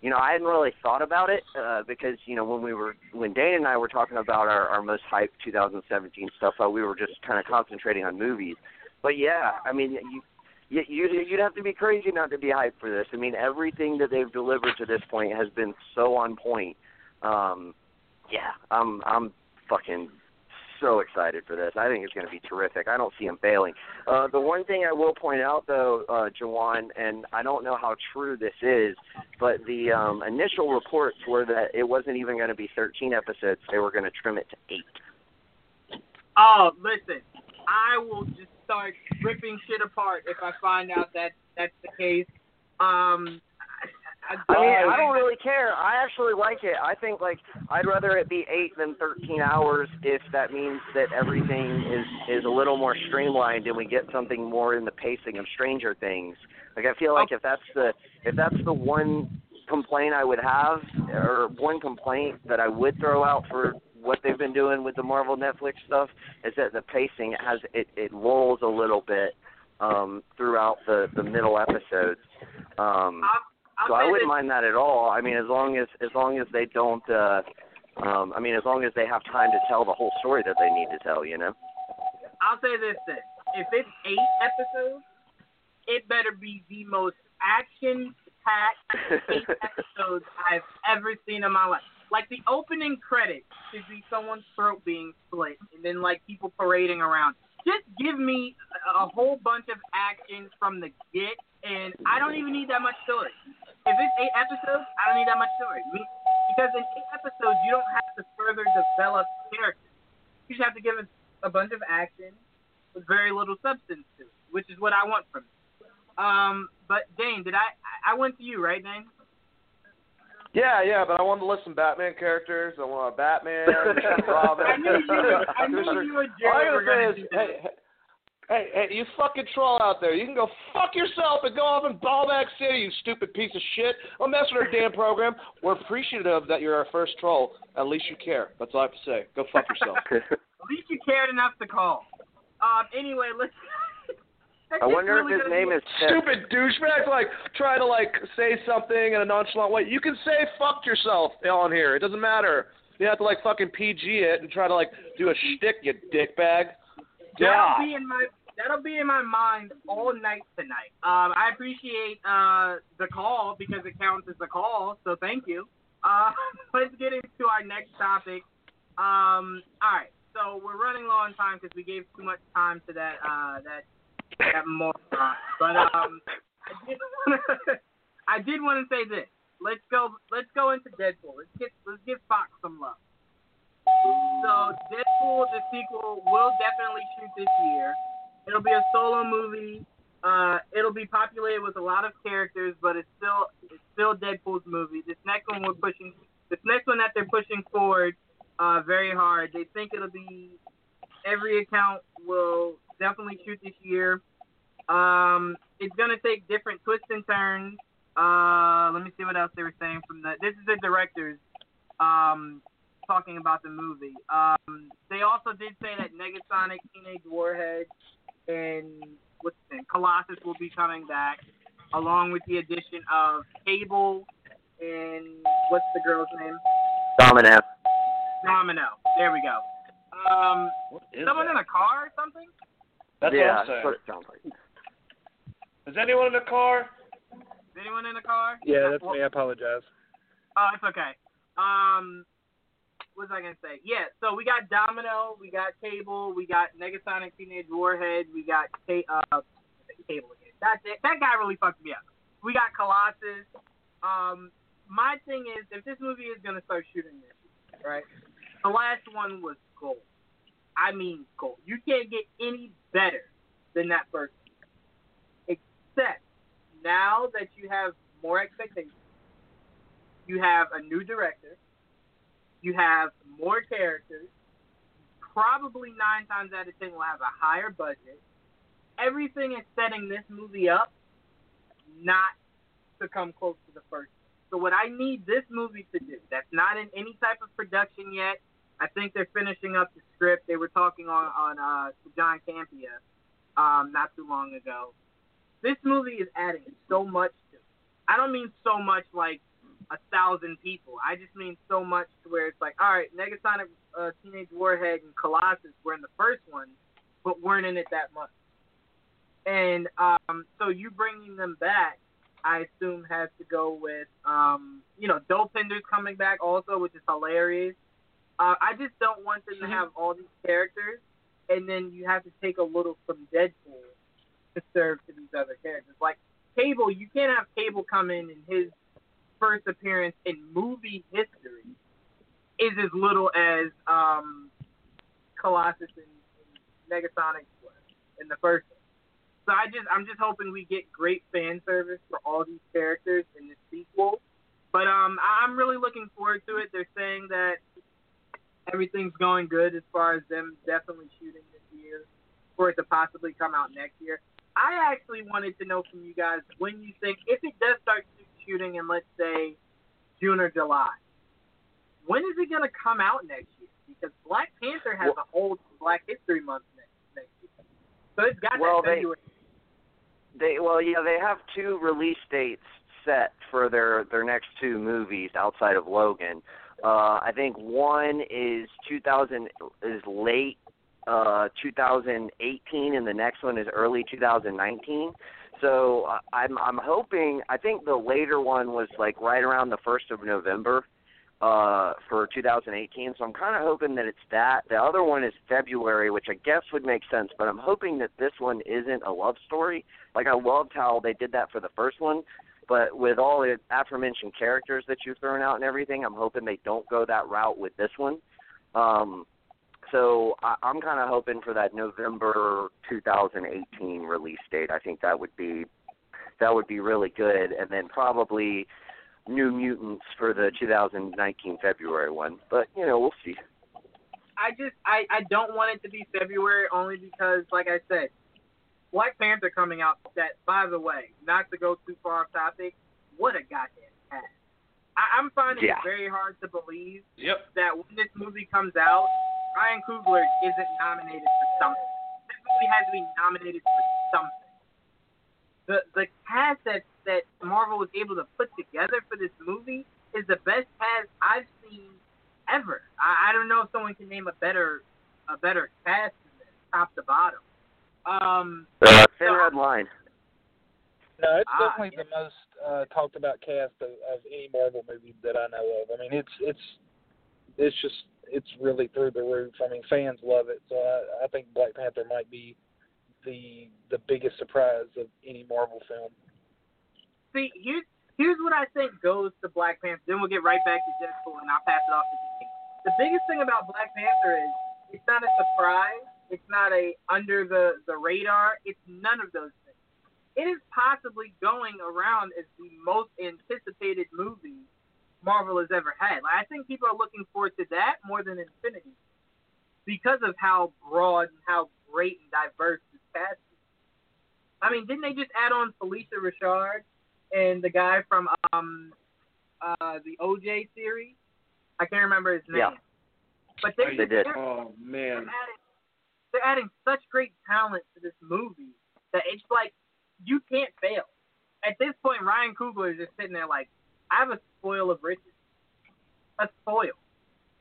you know, I hadn't really thought about it uh because, you know, when we were when Dana and I were talking about our our most hyped 2017 stuff, uh, we were just kind of concentrating on movies. But yeah, I mean, you you you'd have to be crazy not to be hyped for this. I mean, everything that they've delivered to this point has been so on point. Um yeah, I'm I'm fucking so excited for this. I think it's going to be terrific. I don't see him failing. Uh, the one thing I will point out, though, uh, Jawan, and I don't know how true this is, but the um, initial reports were that it wasn't even going to be 13 episodes. They were going to trim it to eight. Oh, listen, I will just start ripping shit apart if I find out that that's the case. Um, I, I mean, I don't really care. I actually like it. I think like I'd rather it be eight than thirteen hours if that means that everything is is a little more streamlined and we get something more in the pacing of Stranger Things. Like I feel like if that's the if that's the one complaint I would have or one complaint that I would throw out for what they've been doing with the Marvel Netflix stuff is that the pacing has it it lulls a little bit um throughout the the middle episodes. Um I'll, I'll so I wouldn't mind that at all. I mean, as long as as long as they don't, uh, um, I mean, as long as they have time to tell the whole story that they need to tell, you know. I'll say this then: if it's eight episodes, it better be the most action-packed eight episodes I've ever seen in my life. Like the opening credits should be someone's throat being split, and then like people parading around. Just give me a a whole bunch of action from the get, and I don't even need that much story. If it's eight episodes, I don't need that much story. Because in eight episodes, you don't have to further develop characters. You just have to give us a bunch of action with very little substance to it, which is what I want from it. Um, but Dane, did? I I went to you, right, Dane? Yeah, yeah, but I wanted to list some Batman characters. I want a Batman, Robin. I knew you. I knew you and All Jared were gotta gonna do is, hey, hey, hey, you fucking troll out there. You can go fuck yourself and go off in Ballback City, you stupid piece of shit. Don't mess with our damn program. We're appreciative that you're our first troll. At least you care. That's all I have to say. Go fuck yourself. At least you cared enough to call. Um. Anyway, let's. I wonder if his name is Ted. Stupid douchebag. like try to like say something in a nonchalant way. You can say fuck yourself on here. It doesn't matter. You have to like fucking PG it and try to like do a shtick, you dickbag. That'll be in my that'll be in my mind all night tonight. Um, I appreciate uh the call because it counts as a call, so thank you. Uh, let's get into our next topic. Um, all right, so we're running low on time because we gave too much time to that uh that that moron. But um, I did want to say this. Let's go. Let's go into Deadpool. Let's get let's give Fox some love. So Deadpool, the sequel, will definitely shoot this year. It'll be a solo movie. Uh, it'll be populated with a lot of characters, but it's still it's still Deadpool's movie. This next one we're pushing. This next one that they're pushing forward uh, very hard. They think it'll be every account will definitely shoot this year. Um, it's gonna take different twists and turns. Uh, let me see what else they were saying from the. This is the directors um, talking about the movie. Um, they also did say that Negasonic, Teenage Warhead, and what's the name, Colossus will be coming back, along with the addition of Cable and what's the girl's name? Domino. Domino. There we go. Um, someone that? in a car or something? That's yeah, what I'm that's what it sounds like. Is anyone in the car? Is anyone in the car? Yeah, that's Well, me. I apologize. Oh, it's okay. Um, what was I gonna say? Yeah, so we got Domino, we got Cable, we got Negasonic Teenage Warhead, we got Ca- uh, Cable again. That that guy really fucked me up. We got Colossus. Um, my thing is, if this movie is gonna start shooting this, right? The last one was gold. I mean gold. You can't get any better than that first one. Except now that you have more expectations you have a new director, you have more characters, probably nine times out of ten will have a higher budget. Everything is setting this movie up not to come close to the first. So what I need this movie to do, that's not in any type of production yet. I think they're finishing up the script. They were talking on on uh, John Campea um, not too long ago. This movie is adding so much to. I don't mean so much like a thousand people. I just mean so much to where it's like, all right, Negasonic, uh, Teenage Warhead, and Colossus were in the first one, but weren't in it that much. And um, so you bringing them back, I assume has to go with, um, you know, Dopinder's coming back also, which is hilarious. Uh, I just don't want them to have all these characters, and then you have to take a little from Deadpool to serve to these other characters. Like Cable, you can't have Cable come in and his first appearance in movie history is as little as um, Colossus and, and Negasonic was in the first one. So I just I'm just hoping we get great fan service for all these characters in this sequel. But um, I'm really looking forward to it. They're saying that everything's going good as far as them definitely shooting this year for it to possibly come out next year. I actually wanted to know from you guys when you think if it does start shooting in let's say June or July, when is it gonna come out next year? Because Black Panther has a whole Black History Month next next year, so it's got Well, that they- February. They well, yeah, they have two release dates set for their their next two movies outside of Logan. Uh, I think one is 2000 is late uh, 2018, and the next one is early 2019. So uh, I'm I'm hoping. I think the later one was like right around the first of November uh, for 2018. So I'm kind of hoping that it's that. The other one is February, which I guess would make sense. But I'm hoping that this one isn't a love story. Like I loved how they did that for the first one, but with all the aforementioned characters that you've thrown out and everything, I'm hoping they don't go that route with this one. Um, so I, I'm kind of hoping for that November 2018 release date. I think that would be that would be really good, and then probably New Mutants for the 2019 February one. But you know, we'll see. I just I I don't want it to be February only because like I said, Black Panther coming out. That by the way, not to go too far off topic, what a goddamn cast. I, I'm finding Yeah. it very hard to believe Yep. that when this movie comes out, Ryan Coogler isn't nominated for something. This movie has to be nominated for something. The the cast that that Marvel was able to put together for this movie is the best cast I've seen ever. I, I don't know if someone can name a better a better cast than this, top to bottom. Um, Uh, thin red line. No, it's Ah, definitely the most uh, talked about cast of, of any Marvel movie that I know of. I mean, it's it's it's just it's really through the roof. I mean, fans love it. So I, I think Black Panther might be the the biggest surprise of any Marvel film. see, here's here's what I think goes to Black Panther. Then we'll get right back to Deadpool, and I'll pass it off to Jane. The biggest thing about Black Panther is it's not a surprise. It's not a under the the radar. It's none of those things. It is possibly going around as the most anticipated movie Marvel has ever had. Like, I think people are looking forward to that more than Infinity because of how broad and how great and diverse this cast is. I mean, didn't they just add on Felicia Richard and the guy from um uh the OJ series? I can't remember his name. Yeah. But they, They did. Oh man. they're adding, they're adding such great talent to this movie that it's like you can't fail. At this point, Ryan Coogler is just sitting there like, I have a spoil of riches, a spoil,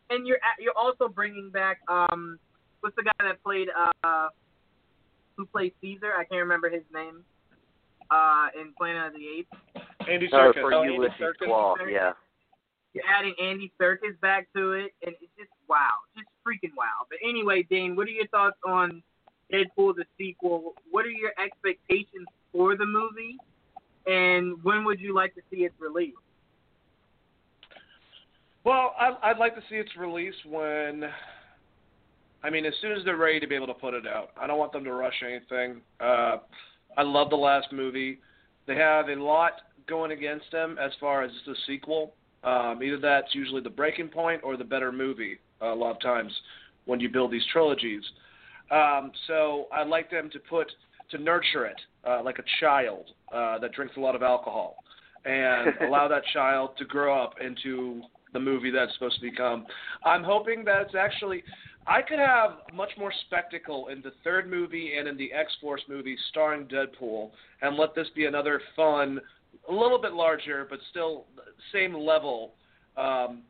and you're at- you're also bringing back um what's the guy that played uh who played Caesar? I can't remember his name. Uh, in Planet of the Apes. Andy Oh, Serkis. for Oh, Andy Ulysses Serkis. Klaue, yeah. You're adding Andy Serkis back to it, and it's just wow, just freaking wow. But anyway, Dane, what are your thoughts on Deadpool the sequel? What are your expectations for the movie, and when would you like to see its release? Well, I'd like to see its release when, I mean, as soon as they're ready to be able to put it out. I don't want them to rush anything. Uh, I love the last movie. They have a lot going against them as far as the sequel. Um, either that's usually the breaking point or the better movie. A lot of times when you build these trilogies. Um, so I'd like them to put to nurture it uh, like a child uh, that drinks a lot of alcohol, and allow that child to grow up into the movie that's supposed to become. I'm hoping that it's actually. I could have much more spectacle in the third movie and in the X Force movie starring Deadpool, and let this be another fun, a little bit larger but still same level um,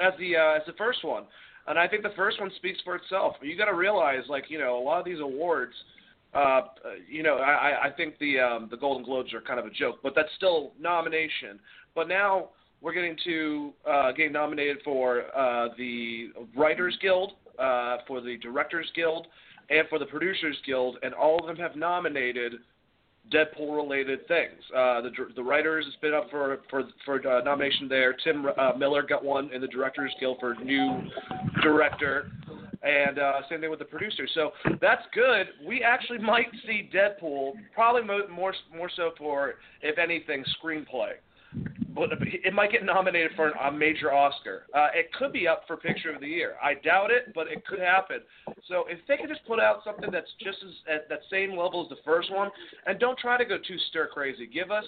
as the uh, as the first one. And I think the first one speaks for itself. You got to realize, like you know, a lot of these awards, uh, you know, I, I think the um, the Golden Globes are kind of a joke, but that's still nomination. But now we're getting to uh, getting nominated for uh, the Writers Guild, uh, for the Directors Guild, and for the Producers Guild, and all of them have nominated Deadpool-related things. Uh, the the writers has been up for for for uh, nomination there. Tim uh, Miller got one in the Directors Guild for new director, and uh, same thing with the producers. So that's good. We actually might see Deadpool probably mo- more more so for if anything screenplay. It might get nominated for a major Oscar. Uh, it could be up for Picture of the Year. I doubt it, but it could happen. So if they could just put out something that's just as at that same level as the first one, and don't try to go too stir crazy. Give us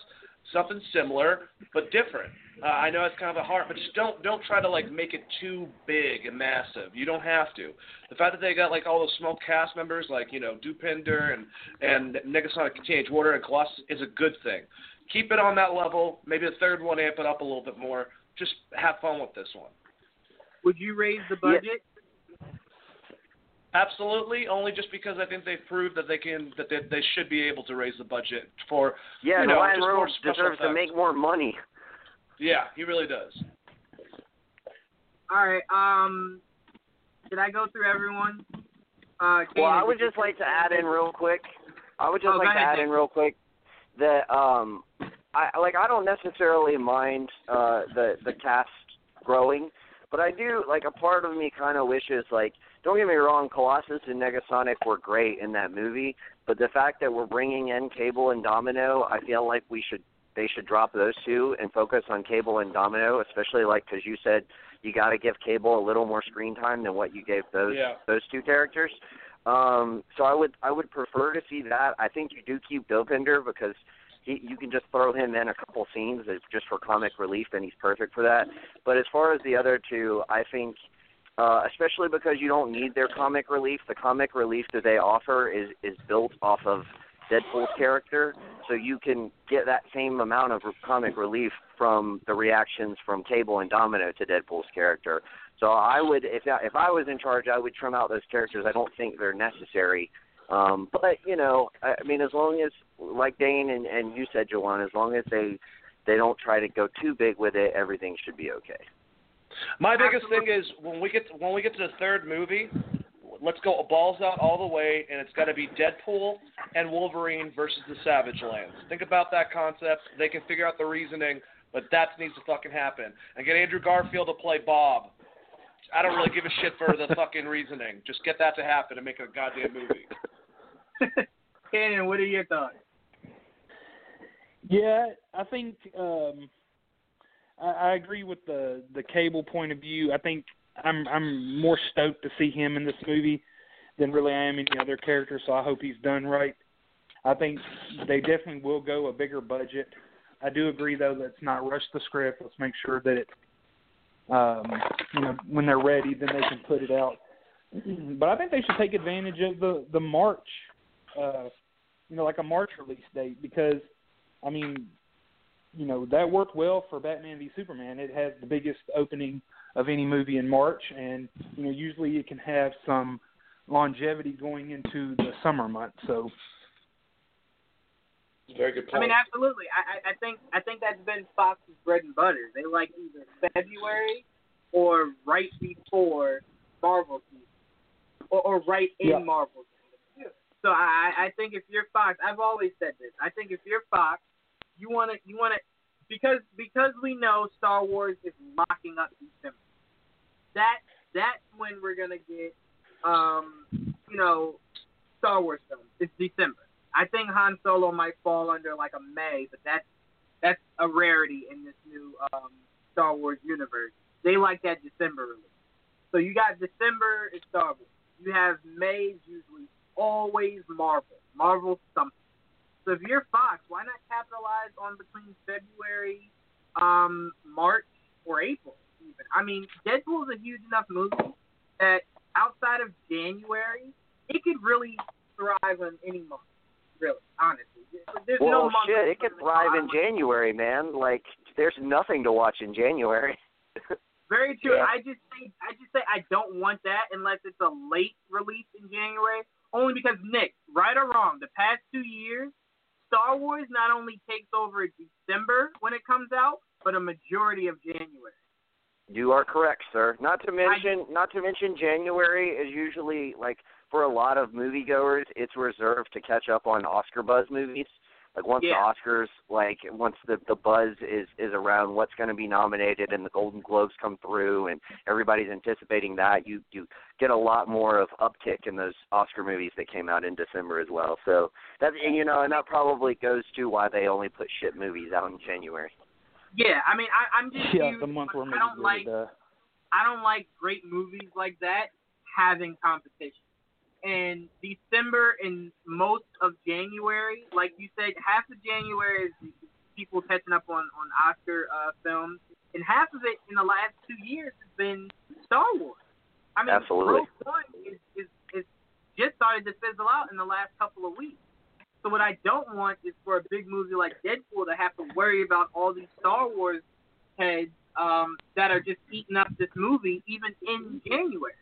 something similar but different. Uh, I know it's kind of a hard, but just don't don't try to like make it too big and massive. You don't have to. The fact that they got like all those small cast members, like you know Dopinder and and Negasonic Teenage Water and Colossus, is a good thing. Keep it on that level. Maybe the third one, amp it up a little bit more. Just have fun with this one. Would you raise the budget? Absolutely, only just because I think they've proved that they can that they, they should be able to raise the budget for Yeah, you know, Ryan just more Reynolds special deserves to make more money. Yeah, he really does. All right. Um, did I go through everyone? Uh, Well, I would just like to add in real quick. I would just Oh, like to ahead, add in real quick that um, I like I don't necessarily mind uh the the cast growing, but I do like a part of me kind of wishes like don't get me wrong, Colossus and Negasonic were great in that movie, but the fact that we're bringing in Cable and Domino, I feel like we should they should drop those two and focus on Cable and Domino, especially like because you said you got to give Cable a little more screen time than what you gave those Yeah. those two characters. Um, so I would I would prefer to see that. I think you do keep Dopinder because he, you can just throw him in a couple scenes just for comic relief, and he's perfect for that. But as far as the other two, I think, uh, especially because you don't need their comic relief, the comic relief that they offer is is built off of Deadpool's character, so you can get that same amount of comic relief from the reactions from Cable and Domino to Deadpool's character. So I would, if I, if I was in charge, I would trim out those characters. I don't think they're necessary. Um, but you know, I mean, as long as, like Dane and, and you said, Joanne, as long as they they don't try to go too big with it, everything should be okay. My biggest thing is when we get to, when we get to the third movie, let's go balls out all the way, and it's got to be Deadpool and Wolverine versus the Savage Lands. Think about that concept. They can figure out the reasoning, but that needs to fucking happen. And get Andrew Garfield to play Bob. I don't really give a shit for the fucking reasoning. Just get that to happen and make it a goddamn movie. Kanan, what are your thoughts? Yeah, I think um, I, I agree with the the cable point of view. I think I'm I'm more stoked to see him in this movie than really I am any other character. So I hope he's done right. I think they definitely will go a bigger budget. I do agree though let's not rush the script. Let's make sure that it, um, you know, when they're ready, then they can put it out. But I think they should take advantage of the the March, uh, you know, like a March release date because I mean, you know that worked well for Batman v Superman. It has the biggest opening of any movie in March, and you know usually it can have some longevity going into the summer months. So Very good point. I mean, absolutely. I, I I think I think that's been Fox's bread and butter. They like either February or right before Marvel season, or, or right in Yeah. Marvel season. So I I think if you're Fox, I've always said this. I think if you're Fox, you want to you want to because because we know Star Wars is locking up December. That that's when we're gonna get um you know Star Wars films. It's December. I think Han Solo might fall under like a May, but that's that's a rarity in this new um, Star Wars universe. They like that December release. So you got December is Star Wars. You have May usually always Marvel. Marvel something. So if you're Fox, why not capitalize on between February, um, March, or April even? I mean, Deadpool is a huge enough movie that outside of January, it could really thrive on any month. Really, honestly, there's no month shit, it could thrive in January, man. Like, there's nothing to watch in January. Very true. Yeah. I just say I just say I don't want that unless it's a late release in January. Only because Nick, right or wrong, the past two years, Star Wars not only takes over December when it comes out, but a majority of January. You are correct, sir. Not to mention, not to mention, January is usually like for a lot of moviegoers, it's reserved to catch up on Oscar buzz movies. Like once Yeah. the Oscars, like once the the buzz is is around what's going to be nominated and the Golden Globes come through and everybody's anticipating that, you you get a lot more of uptick in those Oscar movies that came out in December as well. So that and, you know, and that probably goes to why they only put shit movies out in January. Yeah, I mean I, I'm just yeah, huge, the month where I movies don't like the I don't like great movies like that having competition. And December and most of January, like you said, half of January is people catching up on on Oscar uh, films, and half of it in the last two years has been Star Wars. I mean, Absolutely. Rogue One is, is is just started to fizzle out in the last couple of weeks. So what I don't want is for a big movie like Deadpool to have to worry about all these Star Wars heads um, that are just eating up this movie, even in January.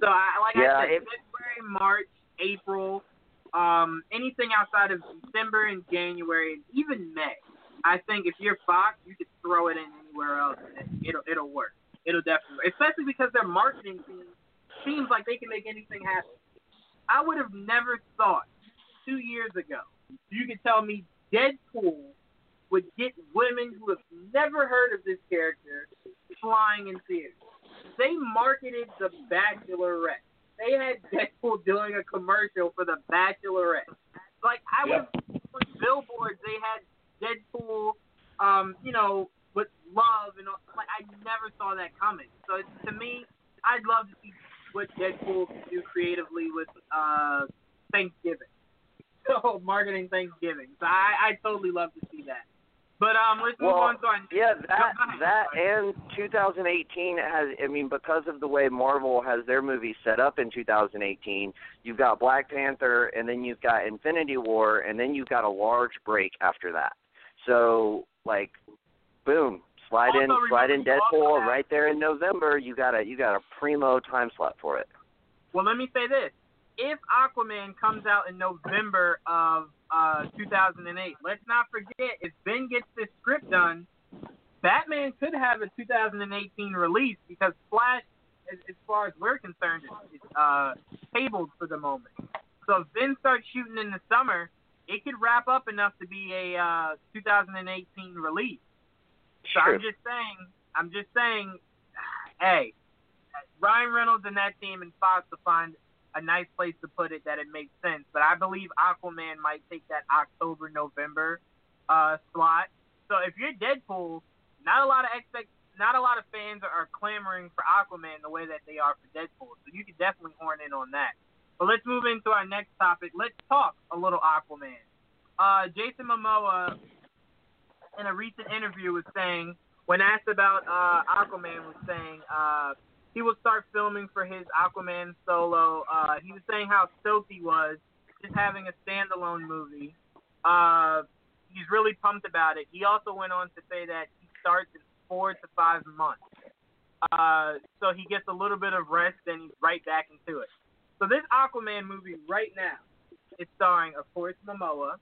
So I like Yeah, I said, February, March, April, um, anything outside of December and January, and even May. I think if you're Fox, you could throw it in anywhere else, and it'll it'll work. It'll definitely, work. especially because their marketing team seems like they can make anything happen. I would have never thought two years ago you could tell me Deadpool would get women who have never heard of this character flying in theaters. They marketed The Bachelorette. They had Deadpool doing a commercial for The Bachelorette. Like I would on billboards they had Deadpool, um, you know, with love and all, like I never saw that coming. So it's, to me, I'd love to see what Deadpool can do creatively with uh Thanksgiving. So marketing Thanksgiving. So I I totally love to see that. But um, let's move Well, on to our Yeah, that that and 2018 has. I mean, because of the way Marvel has their movies set up in 2018, you've got Black Panther, and then you've got Infinity War, and then you've got a large break after that. So, like, boom, slide in, slide in also Deadpool right there in November. You got a you got a primo time slot for it. Well, let me say this: if Aquaman comes out in November of uh, 2008, let's not forget if Ben gets this script done, Batman could have a 2018 release because Flash, as, as far as we're concerned, is, is uh, tabled for the moment. So if Ben starts shooting in the summer, it could wrap up enough to be a uh, 2018 release. So Sure. I'm just saying, I'm just saying, hey, Ryan Reynolds and that team and Fox to find a nice place to put it that it makes sense. But I believe Aquaman might take that October November uh, slot. So if you're Deadpool, not a lot of expect, not a lot of fans are, clamoring for Aquaman the way that they are for Deadpool. So you could definitely horn in on that. But let's move into our next topic. Let's talk a little Aquaman. Uh, Jason Momoa, in a recent interview, was saying when asked about uh, Aquaman, was saying uh, he will start filming for his Aquaman solo. Uh, he was saying how stoked he was just having a standalone movie. Uh, he's really pumped about it. He also went on to say that he starts in four to five months. Uh, so he gets a little bit of rest, then he's right back into it. So this Aquaman movie right now is starring, of course, Momoa,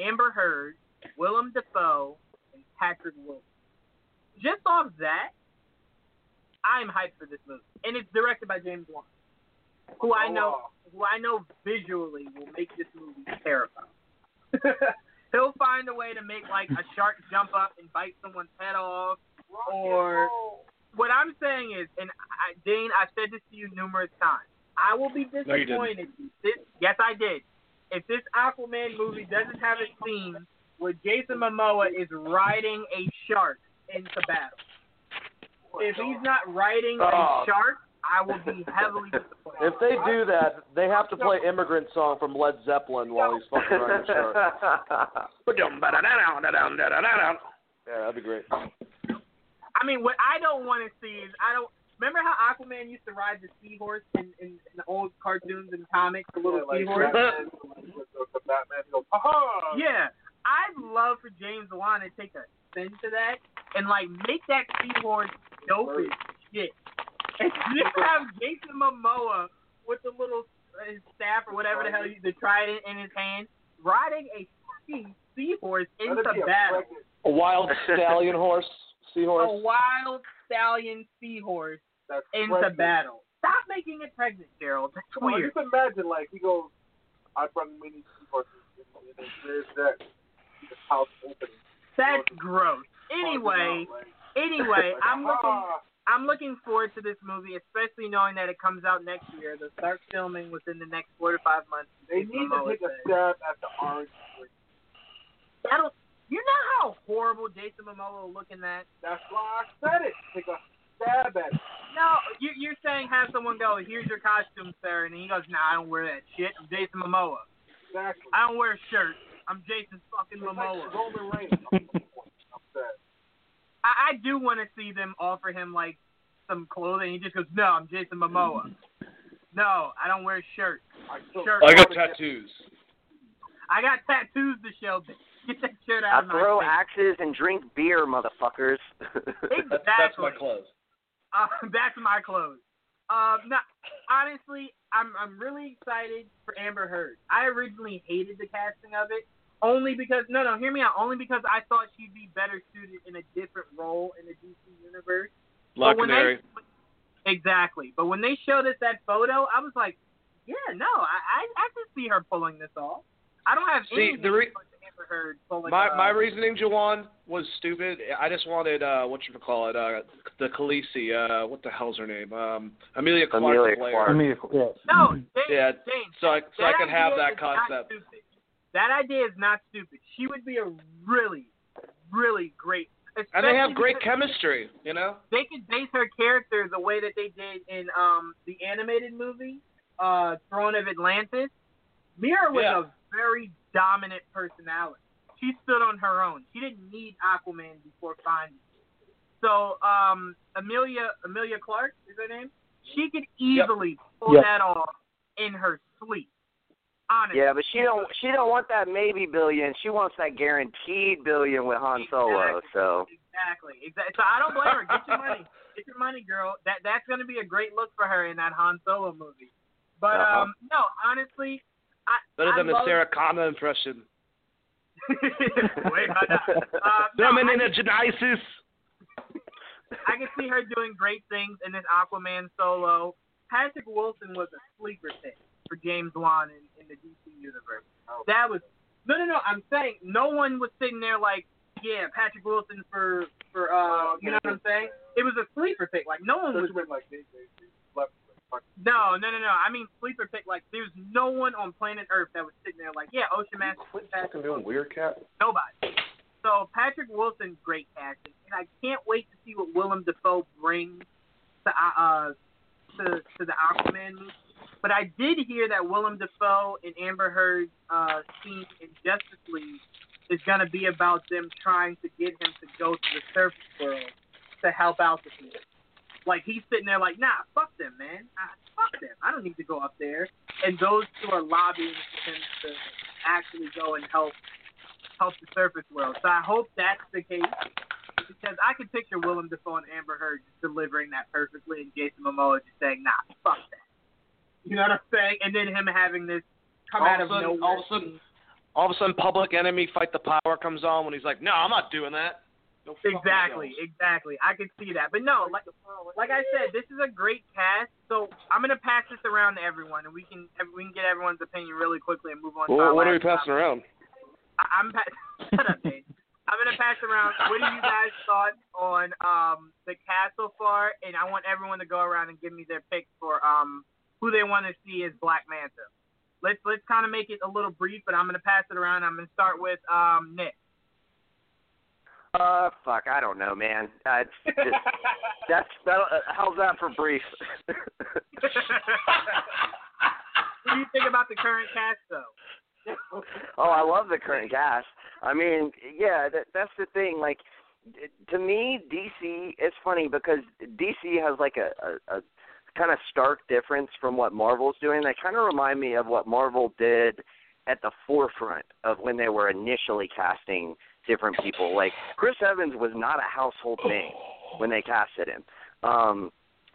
Amber Heard, Willem Dafoe, and Patrick Wilson. Just off that, I'm hyped for this movie, and it's directed by James Wan, who I oh, know, who I know visually will make this movie terrifying. He'll find a way to make like a shark jump up and bite someone's head off, or what I'm saying is, and I, Dane, I've said this to you numerous times. I will be No, disappointed. if this, yes, I did. If this Aquaman movie doesn't have a scene where Jason Momoa is riding a shark into battle, if he's not riding Oh. a shark, I will be heavily disappointed. If they do that, they have to play "Immigrant Song" from Led Zeppelin while he's fucking riding a shark. Yeah, that'd be great. I mean, what I don't want to see is I don't. Remember how Aquaman used to ride the seahorse in, in, in the old cartoons and comics, the little Yeah, like seahorse? Batman, the, the Batman goes, ha Yeah, I'd love for James Wan to take a spin to that and like make that seahorse dope as shit, and just have Jason Momoa with the little uh, his staff or whatever the hell, he- the trident in his hand, riding a fucking seahorse into That'd be a battle. A wild stallion horse, seahorse. A wild stallion seahorse That's into pregnant. battle. Stop making it pregnant, Gerald. That's Come on, weird. just imagine like he goes, I brought many seahorses, and, and there's that house opening. That's gross. Anyway, anyway, I'm looking. Ah. I'm looking forward to this movie, especially knowing that it comes out next year. They'll start filming within the next four to five months. They need to take a said. stab at the orange tree. That'll, you know how horrible Jason Momoa will look in that? That's why I said it. Take a stab at it. No, you, you're saying have someone go, here's your costume, sir, and he goes, nah, I don't wear that shit. I'm Jason Momoa. Exactly. I don't wear a shirt. I'm Jason fucking It's like Momoa. Roman Reigns. I'm. I, I do want to see them offer him like some clothing. He just goes, "No, I'm Jason Momoa. No, I don't wear shirts. I Shirt. I got tattoos. I got tattoos to show. Get that shirt I out of my I throw face." axes and drink beer, motherfuckers. Exactly. That's, that's my clothes. Uh, that's my clothes. Um, no, honestly, I'm I'm really excited for Amber Heard. I originally hated the casting of it, only because no, no, hear me out. Only because I thought she'd be better suited in a different role in the DC universe. Black Canary. They, exactly. But when they showed us that photo, I was like, yeah, no, I I, I can see her pulling this off. I don't have See, anything the re- against Amber Heard. My my reasoning, Jawan, was stupid. I just wanted uh what you call it, uh the Khaleesi, uh what the hell's her name? Um Emilia Clarke Emilia to play Clarke. her. yeah. No, Dane, Yeah, Dane, So I so I that could have idea that is not concept. stupid. That idea is not stupid. She would be a really, really great. And they have great chemistry, you know? They could base her character the way that they did in um the animated movie, uh, Throne of Atlantis. Mera was Yeah. a very dominant personality. She stood on her own. She didn't need Aquaman before finding. him. So um, Emilia Emilia Clarke is her name. She could easily pull Yep. that off in her sleep. Honestly. yeah, but she don't she don't want that maybe billion. She wants that guaranteed billion with Han Solo. Exactly. So Exactly. Exactly. So I don't blame her. Get your money. Get your money, girl. That that's gonna be a great look for her in that Han Solo movie. But Uh-huh. um, no, honestly, I Better I than the love, Sarah Connor impression. Wait, hold on. Uh, no, Coming in a Genisys. I can see her doing great things in this Aquaman solo. Patrick Wilson was a sleeper pick for James Wan in, in the DC universe. That was no, no, no. I'm saying no one was sitting there like, yeah, Patrick Wilson for for uh, you know what I'm saying? It was a sleeper pick. Like no one was went like they, they, they left. No, no, no, no. I mean sleeper pick. Like there's no one on planet Earth that was sitting there like, yeah, Ocean Master. Quit Patrick fucking doing weird cat. Nobody. So Patrick Wilson, great casting, and I can't wait to see what Willem Dafoe brings to uh to to the Aquaman movie. But I did hear that Willem Dafoe and Amber Heard's uh, scene in Justice League is going to be about them trying to get him to go to the surface world to help out the people. Like he's sitting there like, nah, fuck them, man. Ah, fuck them. I don't need to go up there. And those two are lobbying for him to actually go and help help the surface world. So I hope that's the case because I can picture Willem Dafoe and Amber Heard just delivering that perfectly, and Jason Momoa just saying, "Nah, fuck that." You know what I'm saying? And then him having this come all out of of sudden, nowhere. all of a sudden, all of a sudden, Public Enemy Fight the Power comes on when he's like, "No, I'm not doing that." No Exactly, exactly. I can see that. But no, like like I said, this is a great cast. So I'm gonna pass this around to everyone, and we can we can get everyone's opinion really quickly and move on. to Well, what are we last passing around? I, I'm pa- shut up, Dave. I'm gonna pass around. What do you guys thought on um the cast so far? And I want everyone to go around and give me their picks for um who they want to see as Black Manta. Let's let's kind of make it a little brief, but I'm gonna pass it around. I'm gonna start with um Nick. Uh, fuck, I don't know, man. Uh, it's just, that's that. Uh, how's that for brief? What do you think about the current cast though? oh, I love the current cast. I mean, yeah, that, that's the thing. Like, to me, DC. It's funny because DC has like a, a, a kind of stark difference from what Marvel's doing. They kind of remind me of what Marvel did at the forefront of when they were initially casting different people. Like Chris Evans was not a household name when they casted him. Um,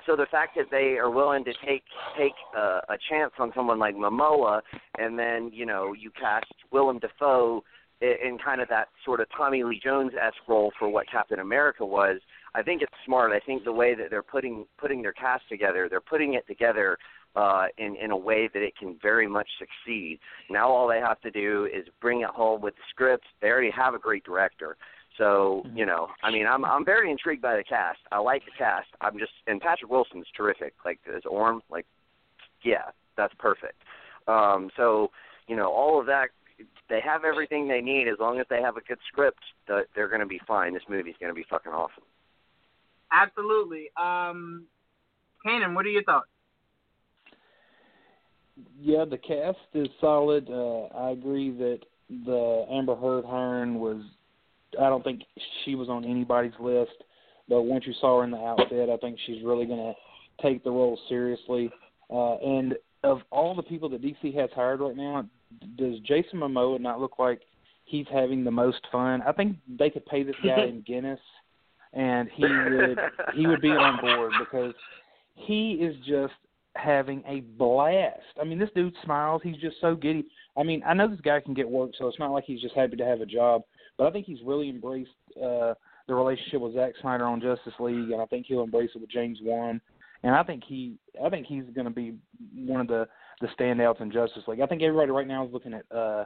so the fact that they are willing to take take a, a chance on someone like Momoa, and then you know you cast Willem Dafoe in, in kind of that sort of Tommy Lee Jones esque role for what Captain America was. I think it's smart. I think the way that they're putting putting their cast together, they're putting it together uh, in in a way that it can very much succeed. Now all they have to do is bring it home with the script. They already have a great director. So you know, I mean, I'm I'm very intrigued by the cast. I like the cast. I'm just and Patrick Wilson's terrific. Like as Orm, like yeah, that's perfect. Um, so you know, all of that. They have everything they need as long as they have a good script. They're going to be fine. This movie's going to be fucking awesome. Absolutely. Um, Kanan, what are your thoughts? Yeah, the cast is solid. Uh, I agree that the Amber Heard hiring was. I don't think she was on anybody's list, but once you saw her in the outfit, I think she's really going to take the role seriously. Uh, and of all the people that DC has hired right now, does Jason Momoa not look like he's having the most fun? I think they could pay this guy in Guinness, and he would he would be on board because he is just having a blast. I mean, this dude smiles. He's just so giddy. I mean, I know this guy can get work, so it's not like he's just happy to have a job. But I think he's really embraced uh, the relationship with Zack Snyder on Justice League, and I think he'll embrace it with James Wan. And I think he, I think he's going to be one of the the standouts in Justice League. I think everybody right now is looking at uh,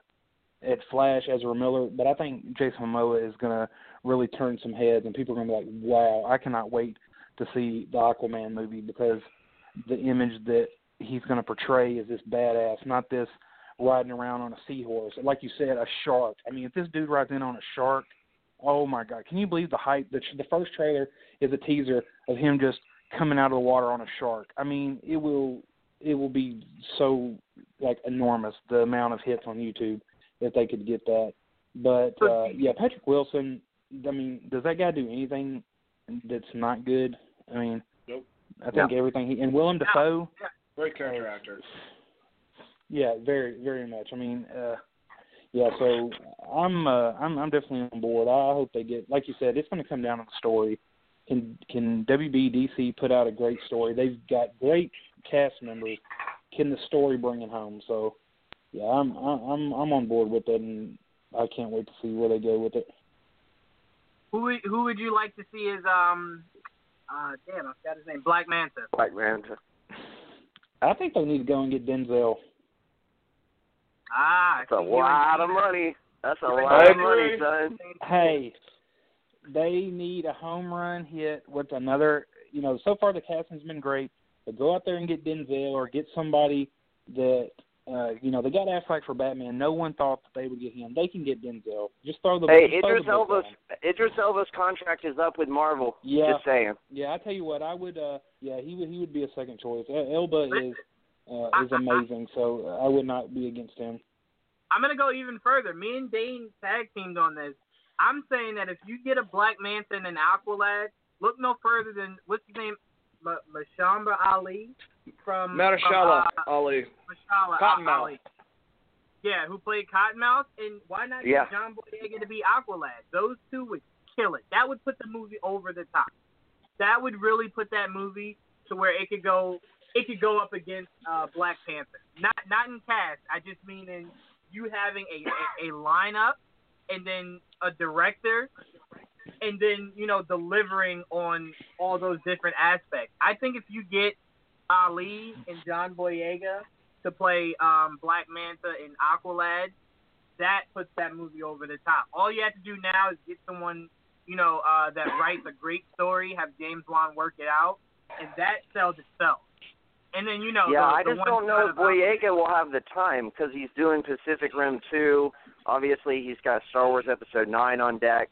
at Flash, Ezra Miller, but I think Jason Momoa is going to really turn some heads, and people are going to be like, "Wow, I cannot wait to see the Aquaman movie because the image that he's going to portray is this badass, not this riding around on a seahorse. Like you said, a shark. I mean, if this dude rides in on a shark, oh my god, can you believe the hype? The, the first trailer is a teaser of him just coming out of the water on a shark. I mean, it will it will be so like enormous the amount of hits on YouTube if they could get that. But uh yeah, Patrick Wilson. I mean, does that guy do anything that's not good? I mean, Nope. I think everything he and Willem Dafoe. Great character actor. Yeah, very, very much. I mean, uh yeah, so I'm uh I'm I'm definitely on board. I hope they get like you said, it's gonna come down to the story. Can can WBDC put out a great story? They've got great cast members. Can the story bring it home? So yeah, I'm I'm I'm on board with it and I can't wait to see where they go with it. Who would- who would you like to see as um uh damn I forgot his name Black Manta. Black Manta. I think they need to go and get Denzel. Ah, That's a see, you and- lot of money. That's a lot of money, son. Hey, they need a home run hit with another. You know, so far the casting's been great, but go out there and get Denzel or get somebody that. Uh, you know, they got Affleck for Batman. No one thought that they would get him. They can get Denzel. Just throw the Hey, just throw Idris the Elba's. Idris Elba's contract is up with Marvel. Yeah. Just saying. Yeah, I tell you what, I would. uh Yeah, he would. He would be a second choice. Elba is uh, is amazing, so I would not be against him. I'm gonna go even further. Me and Dane tag teamed on this. I'm saying that if you get a Black Manta and an Aqualad, look no further than what's his name, M- Mashamba Ali from Mahershala from, uh, Ali. Mashallah Cottonmouth. Ali. Yeah, who played Cottonmouth, and why not Yeah. get John Boyega to be Aqualad? Those two would kill it. That would put the movie over the top. That would really put that movie to where it could go. It could go up against uh, Black Panther. Not not in cast. I just mean in you having a, a, a lineup, and then a director, and then you know delivering on all those different aspects. I think if you get Ali and John Boyega to play um, Black Manta and Aqualad, that puts that movie over the top. All you have to do now is get someone, you know, uh, that writes a great story, have James Wan work it out, and that sells itself. And then you know, yeah, the, I the just don't know if Boyega will have the time because he's doing Pacific Rim 2. Obviously, he's got Star Wars Episode 9 on deck.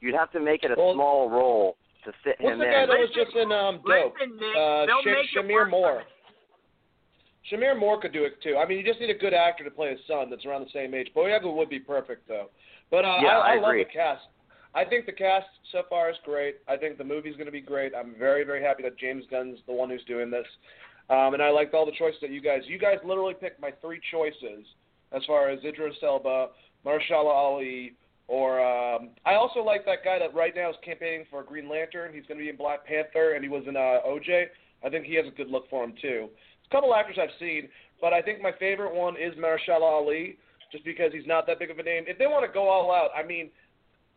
You'd have to make it a Well, small role to fit What's him the in. guy that was just in um, Dope? Listen, Nick, Uh, they'll Sha- make it Shameik Moore. for Shameik Moore could do it too. I mean, you just need a good actor to play his son that's around the same age. Boyega would be perfect though. But uh, Yeah, I, I love agree. the cast. I think the cast so far is great. I think the movie's going to be great. I'm very, very happy that James Gunn's the one who's doing this. Um, and I liked all the choices that you guys. You guys literally picked my three choices as far as Idris Elba, Mahershala Ali, or um, I also like that guy that right now is campaigning for Green Lantern. He's going to be in Black Panther, and he was in uh, OJ. I think he has a good look for him too. A couple actors I've seen, but I think my favorite one is Mahershala Ali, just because he's not that big of a name. If they want to go all out, I mean,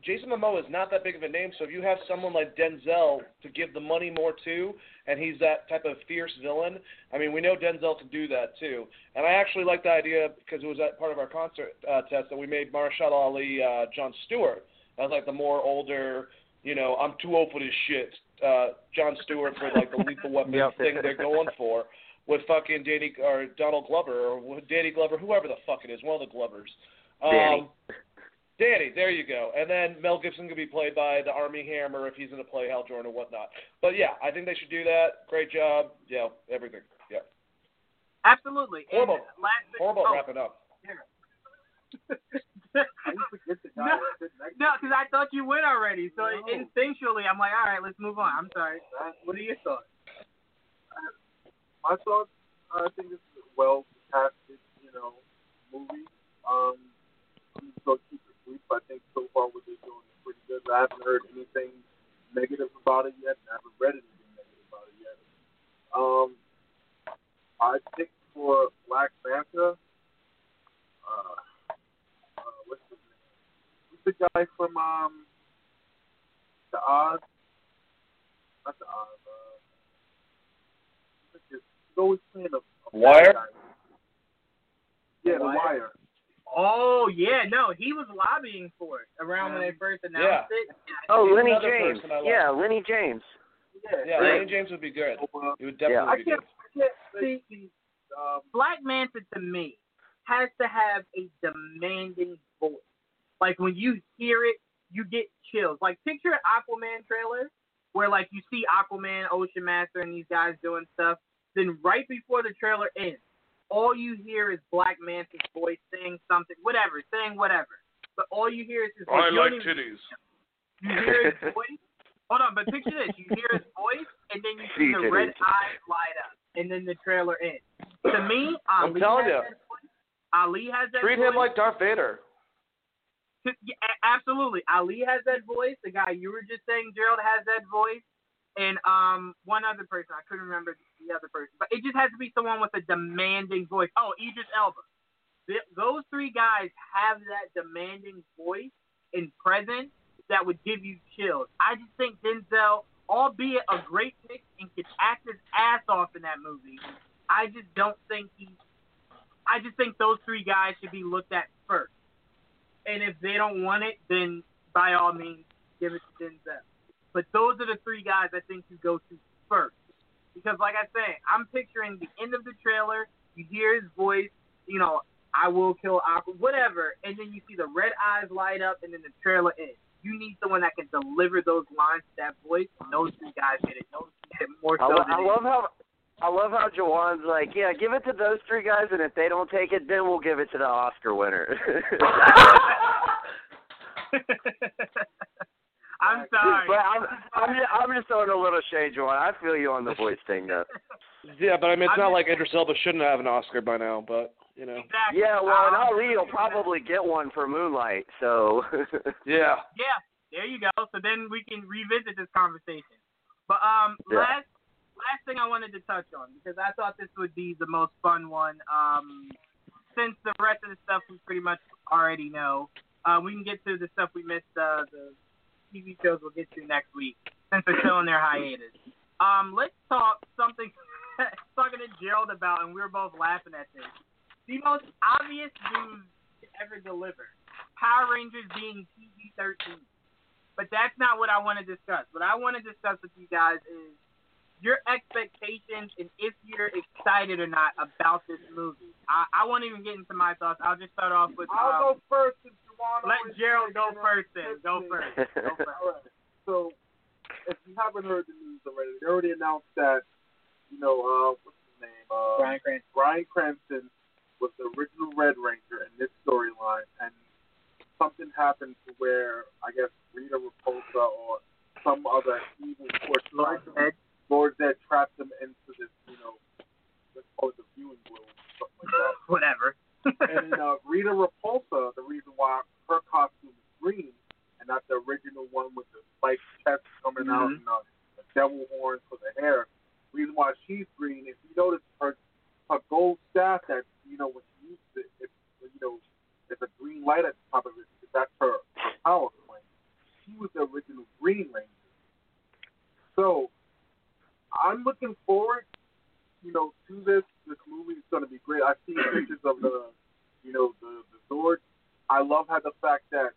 Jason Momoa is not that big of a name, so if you have someone like Denzel to give the money more to, and he's that type of fierce villain, I mean, we know Denzel can do that too. And I actually like the idea because it was at part of our concert uh, test that we made Mahershala Ali uh, John Stewart as like the more older, you know, I'm too old for this shit. Uh, John Stewart for like the lethal weapon Yep. thing they're going for with fucking Danny or Donald Glover or Danny Glover, whoever the fuck it is, one of the Glovers. Um, Danny. Danny, there you go. And then Mel Gibson could be played by the Armie Hammer if he's going to play Hal Jordan or whatnot. But yeah, I think they should do that. Great job. Yeah, everything. Yeah. Absolutely. And Horrible. last Horrible oh, wrapping up. I used to get the guy No. that sit next No, because I thought you went already. So No. instinctually, I'm like, all right, let's move on. I'm sorry. What are your thoughts? My thoughts, I think this is a well casted, you know, movie. Um, I'm just gonna keep it brief. I think so far what they're doing is pretty good. I haven't heard anything negative about it yet, and I haven't read anything negative about it yet. Um, I think for Black Panther, uh, uh, what's his name? Who's the guy from um, the Oz? Not the Oz. Uh, he's always playing a, a Wire? guy. Yeah, the Wire? Wire. Oh yeah, no, he was lobbying for it around when they first announced it. Oh, Lenny James. person I like. Yeah, Lenny James. Yeah, Yeah, Right. Lenny James would be good. Uh, He would definitely I be can't, good. I can't say um, Black Manta to me has to have a demanding voice. Like when you hear it, you get chills. Like picture an Aquaman trailer where like you see Aquaman, Ocean Master, and these guys doing stuff. Then right before the trailer ends, all you hear is Black Manta's voice saying something, whatever, saying whatever. But all you hear is his voice. I like titties. You hear his voice. Hold on, but picture this: you hear his voice, and then you see the red eyes light up, and then the trailer ends. To me, I'm Ali telling has you. that voice. Ali has that Treat voice. him like Darth Vader. Yeah, absolutely. Ali has that voice. The guy you were just saying, Gerald, has that voice. And um, one other person, I couldn't remember the other person, but it just has to be someone with a demanding voice. Oh, Idris Elba. Th- those three guys have that demanding voice and presence that would give you chills. I just think Denzel, albeit a great pick and could act his ass off in that movie, I just don't think he. I just think those three guys should be looked at first. And if they don't want it, then by all means, give it to Denzel. But those are the three guys I think you go to first. Because, like I say, I'm picturing the end of the trailer. You hear his voice, you know, I will kill Aqua, whatever, and then you see the red eyes light up, and then the trailer ends. You need someone that can deliver those lines to that voice, and those three guys get it. Those get it more I, so lo- I any- love how I love how Jawan's like, yeah, give it to those three guys, and if they don't take it, then we'll give it to the Oscar winner. I'm sorry. But I'm I'm just, I'm just throwing a little shade, Jawan. I feel you on the voice thing, though. Yeah, but I mean, it's I'm not just- like Idris Elba shouldn't have an Oscar by now, but You know. Exactly. Yeah, well, and Ali will probably get one for Moonlight. So. Yeah. Yeah, there you go. So then we can revisit this conversation. But um, Yeah. last last thing I wanted to touch on because I thought this would be the most fun one. Um, since the rest of the stuff we pretty much already know, uh, we can get to the stuff we missed. Uh, the TV shows we'll get to next week since they're still in their hiatus. Um, let's talk something talking to Gerald about, and we were both laughing at this. The most obvious news to ever deliver: Power Rangers being PG-13. But that's not what I want to discuss. What I want to discuss with you guys is your expectations and if you're excited or not about this movie. I, I won't even get into my thoughts. I'll just start off with. I'll um, go first since Juwan let Gerald go first then. Go first. Go first. All right. So, if you haven't heard the news already, they already announced that, you know, uh, what's his name? Uh, Bryan Cranston. Bryan Cranston was the original Red Ranger in this storyline, and something happened to where I guess Rita Repulsa or some other evil force, Lord Zedd. Lord Zedd trapped them into this, you know, let's call it the viewing room, something like that Whatever. and uh, Rita Repulsa, the reason why her costume is green and not the original one with the spiked chest coming out Mhm. and uh, the devil horns for the hair. reason why she's green, if you notice her her gold staff that you know when she uses it, it you know there's a green light at the top of it. That's her, her power point. She was the original Green Ranger. So I'm looking forward you know, to this. This movie is going to be great. I've seen pictures of the, you know, the the Zord. I love how the fact that,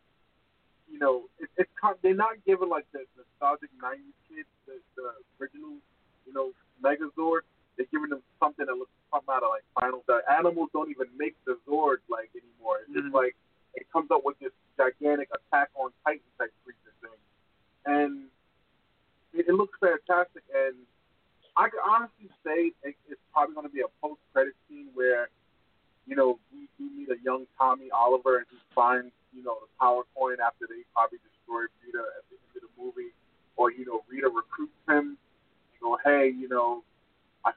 you know, it, it's kind they're not giving like the nostalgic '90s kids the, the original, you know, Megazord. They're giving them something that looks something out of like Final. The animals don't even make the Zord like anymore. It's just Mhm. like it comes up with this gigantic attack on Titan type creature thing, and it, it looks fantastic. And I could honestly say it, it's probably going to be a post-credit scene where, you know, we do meet a young Tommy Oliver and he finds, you know, the power coin after they probably destroyed Rita at the end of the movie, or you know, Rita recruits him. And go, hey, you know, I,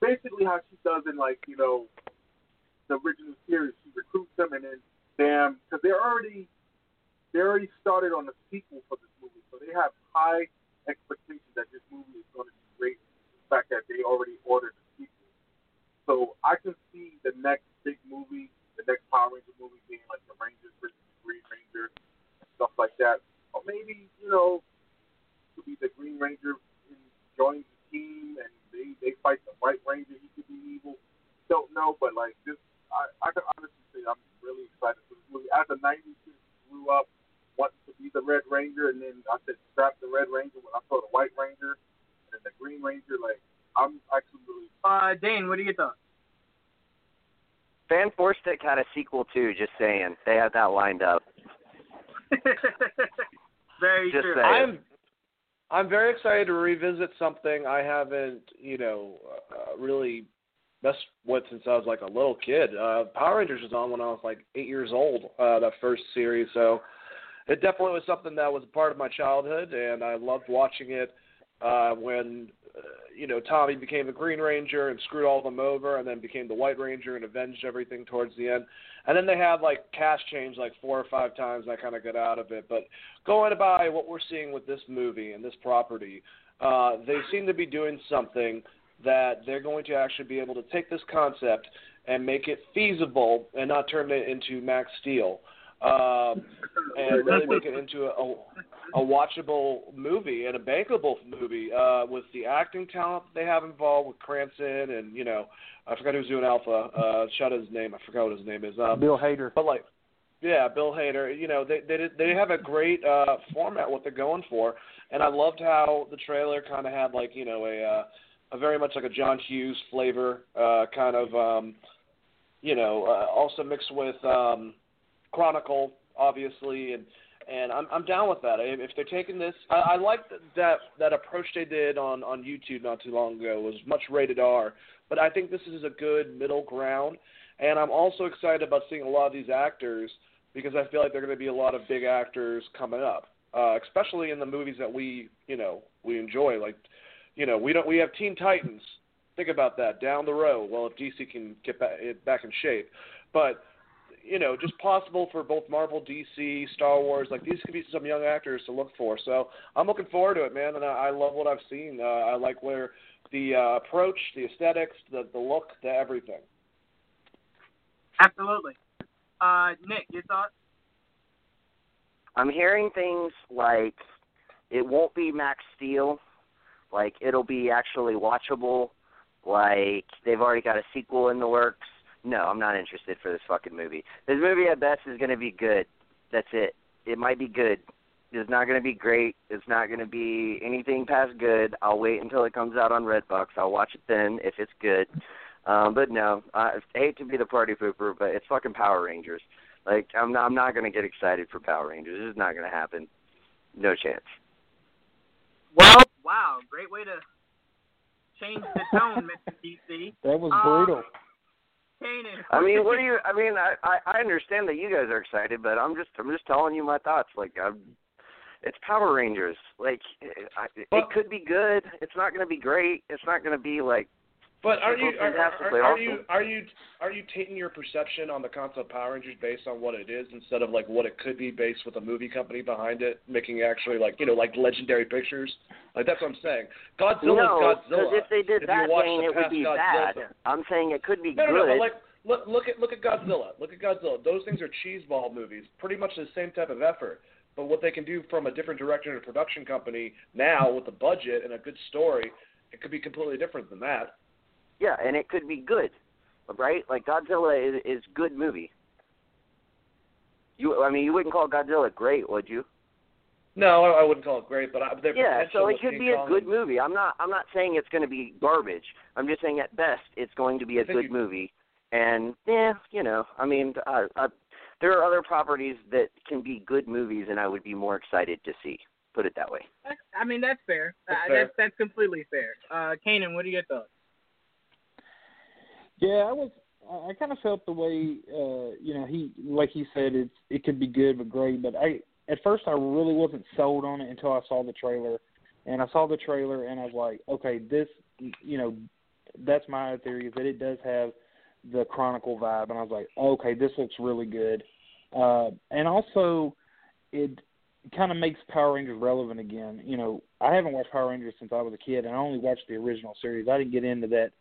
basically how she does in like, you know, the original series, she recruits him and then, bam, because they're already, they already started on the sequel for this movie, so they have high expectations that this movie is going to be great. The fact that they already ordered the sequel, so I can see the next big movie, the next Power Ranger movie being like the Rangers versus Green Ranger stuff like that, or maybe you know, could be the Green Ranger joins the team and they they fight the White Ranger. He could be evil. Don't know, but like this, I I can honestly say I'm really excited for this movie. As a '90s kid, grew up wanting to be the Red Ranger, and then I said scrap the Red Ranger when I saw the White Ranger and the Green Ranger. Like I'm actually really Uh, Dane, what are your thoughts? Fan Four Stick had a sequel too. Just saying, they had that lined up. Very Just true. saying. I'm I'm very excited to revisit something I haven't, you know, uh, really messed with since I was like a little kid. Uh, Power Rangers was on when I was like eight years old. Uh, that first series, so it definitely was something that was a part of my childhood, and I loved watching it uh, when uh, you know Tommy became the Green Ranger and screwed all of them over, and then became the White Ranger and avenged everything towards the end. And then they had like cast change like four or five times. And I kind of got out of it, but going by what we're seeing with this movie and this property, uh, they seem to be doing something that they're going to actually be able to take this concept and make it feasible and not turn it into Max Steel. Um, and really make it into a, a watchable movie and a bankable movie uh, with the acting talent they have involved with Cranston and you know I forgot who's doing Alpha. Uh, shut his name. I forgot what his name is. Um, Bill Hader. but like, yeah, Bill Hader. You know, they they did- they have a great uh, format what they're going for, and I loved how the trailer kind of had like you know a uh, a very much like a John Hughes flavor, uh, kind of um, you know uh, also mixed with um, Chronicle obviously, and and I'm I'm down with that. If they're taking this, I, I like that that approach they did on on YouTube not too long ago was much rated R, but I think this is a good middle ground, and I'm also excited about seeing a lot of these actors because I feel like they're going to be a lot of big actors coming up, uh, especially in the movies that we you know we enjoy. Like, you know, we don't we have Teen Titans, Think about that down the road. Well, if DC can get back, it back in shape, but you know, just possible for both Marvel, DC, Star Wars. Like these could be some young actors to look for. So I'm looking forward to it, man. And I, I love what I've seen. Uh, I like where the uh, approach, the aesthetics, the the look, the everything. Absolutely. Uh, Nick, your thoughts? I'm hearing things like it won't be Max Steel, like it'll be actually watchable, like they've already got a sequel in the works. No, I'm not interested for this fucking movie. This movie at best is going to be good. That's it. It might be good. It's not going to be great. It's not going to be anything past good. I'll wait until it comes out on Redbox. I'll watch it then if it's good. Um, but no, I hate to be the party pooper, but it's fucking Power Rangers. Like I'm not, I'm not going to get excited for Power Rangers. This is not going to happen. No chance. Well, wow, great way to change the tone, Mr. DC. That was Um, brutal. Kanan, I mean, what do you? I mean, I, I I understand that you guys are excited, but I'm just I'm just telling you my thoughts. Like, I'm, it's Power Rangers. Like, it, I, it could be good. It's not going to be great. It's not going to be like. But are you are, are, are, you are you are you taking your perception on the concept of Power Rangers based on what it is instead of like what it could be based with a movie company behind it, making actually like you know like legendary pictures? Like that's what I'm saying. Godzilla no, is Godzilla. if they did if that, you watch then the it would be Godzilla. bad. I'm saying it could be No, good. no, no. Like, look, look at look at Godzilla. Look at Godzilla. Those things are cheeseball movies. Pretty much the same type of effort. But what they can do from a different director and a production company now with a budget and a good story, it could be completely different than that. Yeah, and it could be good, right? Like Godzilla is is good movie. You, I mean, you wouldn't call Godzilla great, would you? No, I, I wouldn't call it great, but I, their Yeah, so it could be a good movie. I'm not I'm not saying it's going to be garbage. I'm just saying at best it's going to be a good you- movie. And yeah, you know, I mean, uh, uh, there are other properties that can be good movies, and I would be more excited to see. Put it that way. I mean, that's fair. That's uh, fair. That's that's completely fair. Uh, Kanan, what are your thoughts? Yeah, I was. I kind of felt the way, uh, you know, he like he said, it's it could be good but great. But I at first I really wasn't sold on it until I saw the trailer, and I saw the trailer and I was like, okay, this, you know, that's my theory is that it does have the Chronicle vibe, and I was like, okay, this looks really good, uh, and also it kind of makes Power Rangers relevant again. You know, I haven't watched Power Rangers since I was a kid, and I only watched the original series. I didn't get into that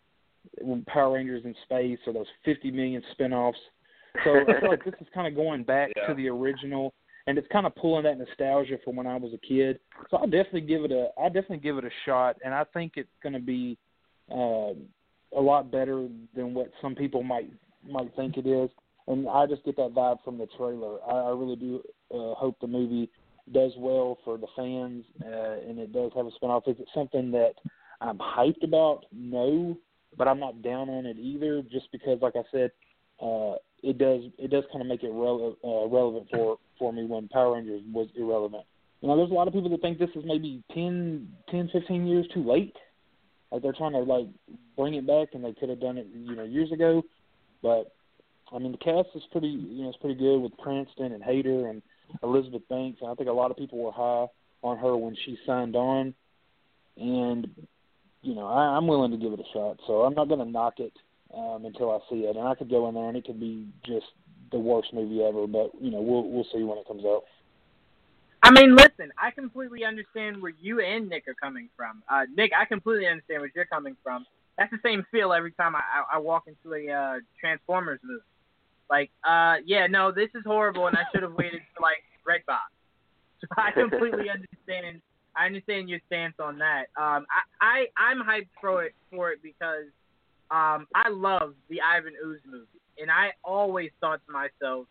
Power Rangers in space or those 50 million spin-offs. So I feel like this is kind of going back Yeah. to the original, and it's kind of pulling that nostalgia from when I was a kid. So I'll definitely give it a I'll definitely give it a shot, and I think it's going to be uh, a lot better than what some people might might think it is. And I just get that vibe from the trailer. I, I really do uh, hope the movie does well for the fans, uh, and it does have a spin-off. Is it something that I'm hyped about? No, but I'm not down on it either. Just because, like I said, uh, it does it does kind of make it rele- uh, relevant for for me when Power Rangers was irrelevant. You know, there's a lot of people that think this is maybe 10, 10 15 years too late. Like they're trying to like bring it back, and they could have done it, you know, years ago. But I mean, the cast is pretty, you know, it's pretty good with Cranston and Hader and Elizabeth Banks, and I think a lot of people were high on her when she signed on. And you know, I, I'm willing to give it a shot, so I'm not going to knock it um, until I see it. And I could go in there, and it could be just the worst movie ever. But you know, we'll we'll see when it comes out. I mean, listen, I completely understand where you and Nick are coming from. Uh, Nick, I completely understand where you're coming from. That's the same feel every time I, I, I walk into a uh, Transformers movie. Like, uh, yeah, no, this is horrible, and I should have waited for like Redbox. So I completely understand. I understand your stance on that. Um, I, I I'm hyped for it for it because um, I love the Ivan Ooze movie, and I always thought to myself,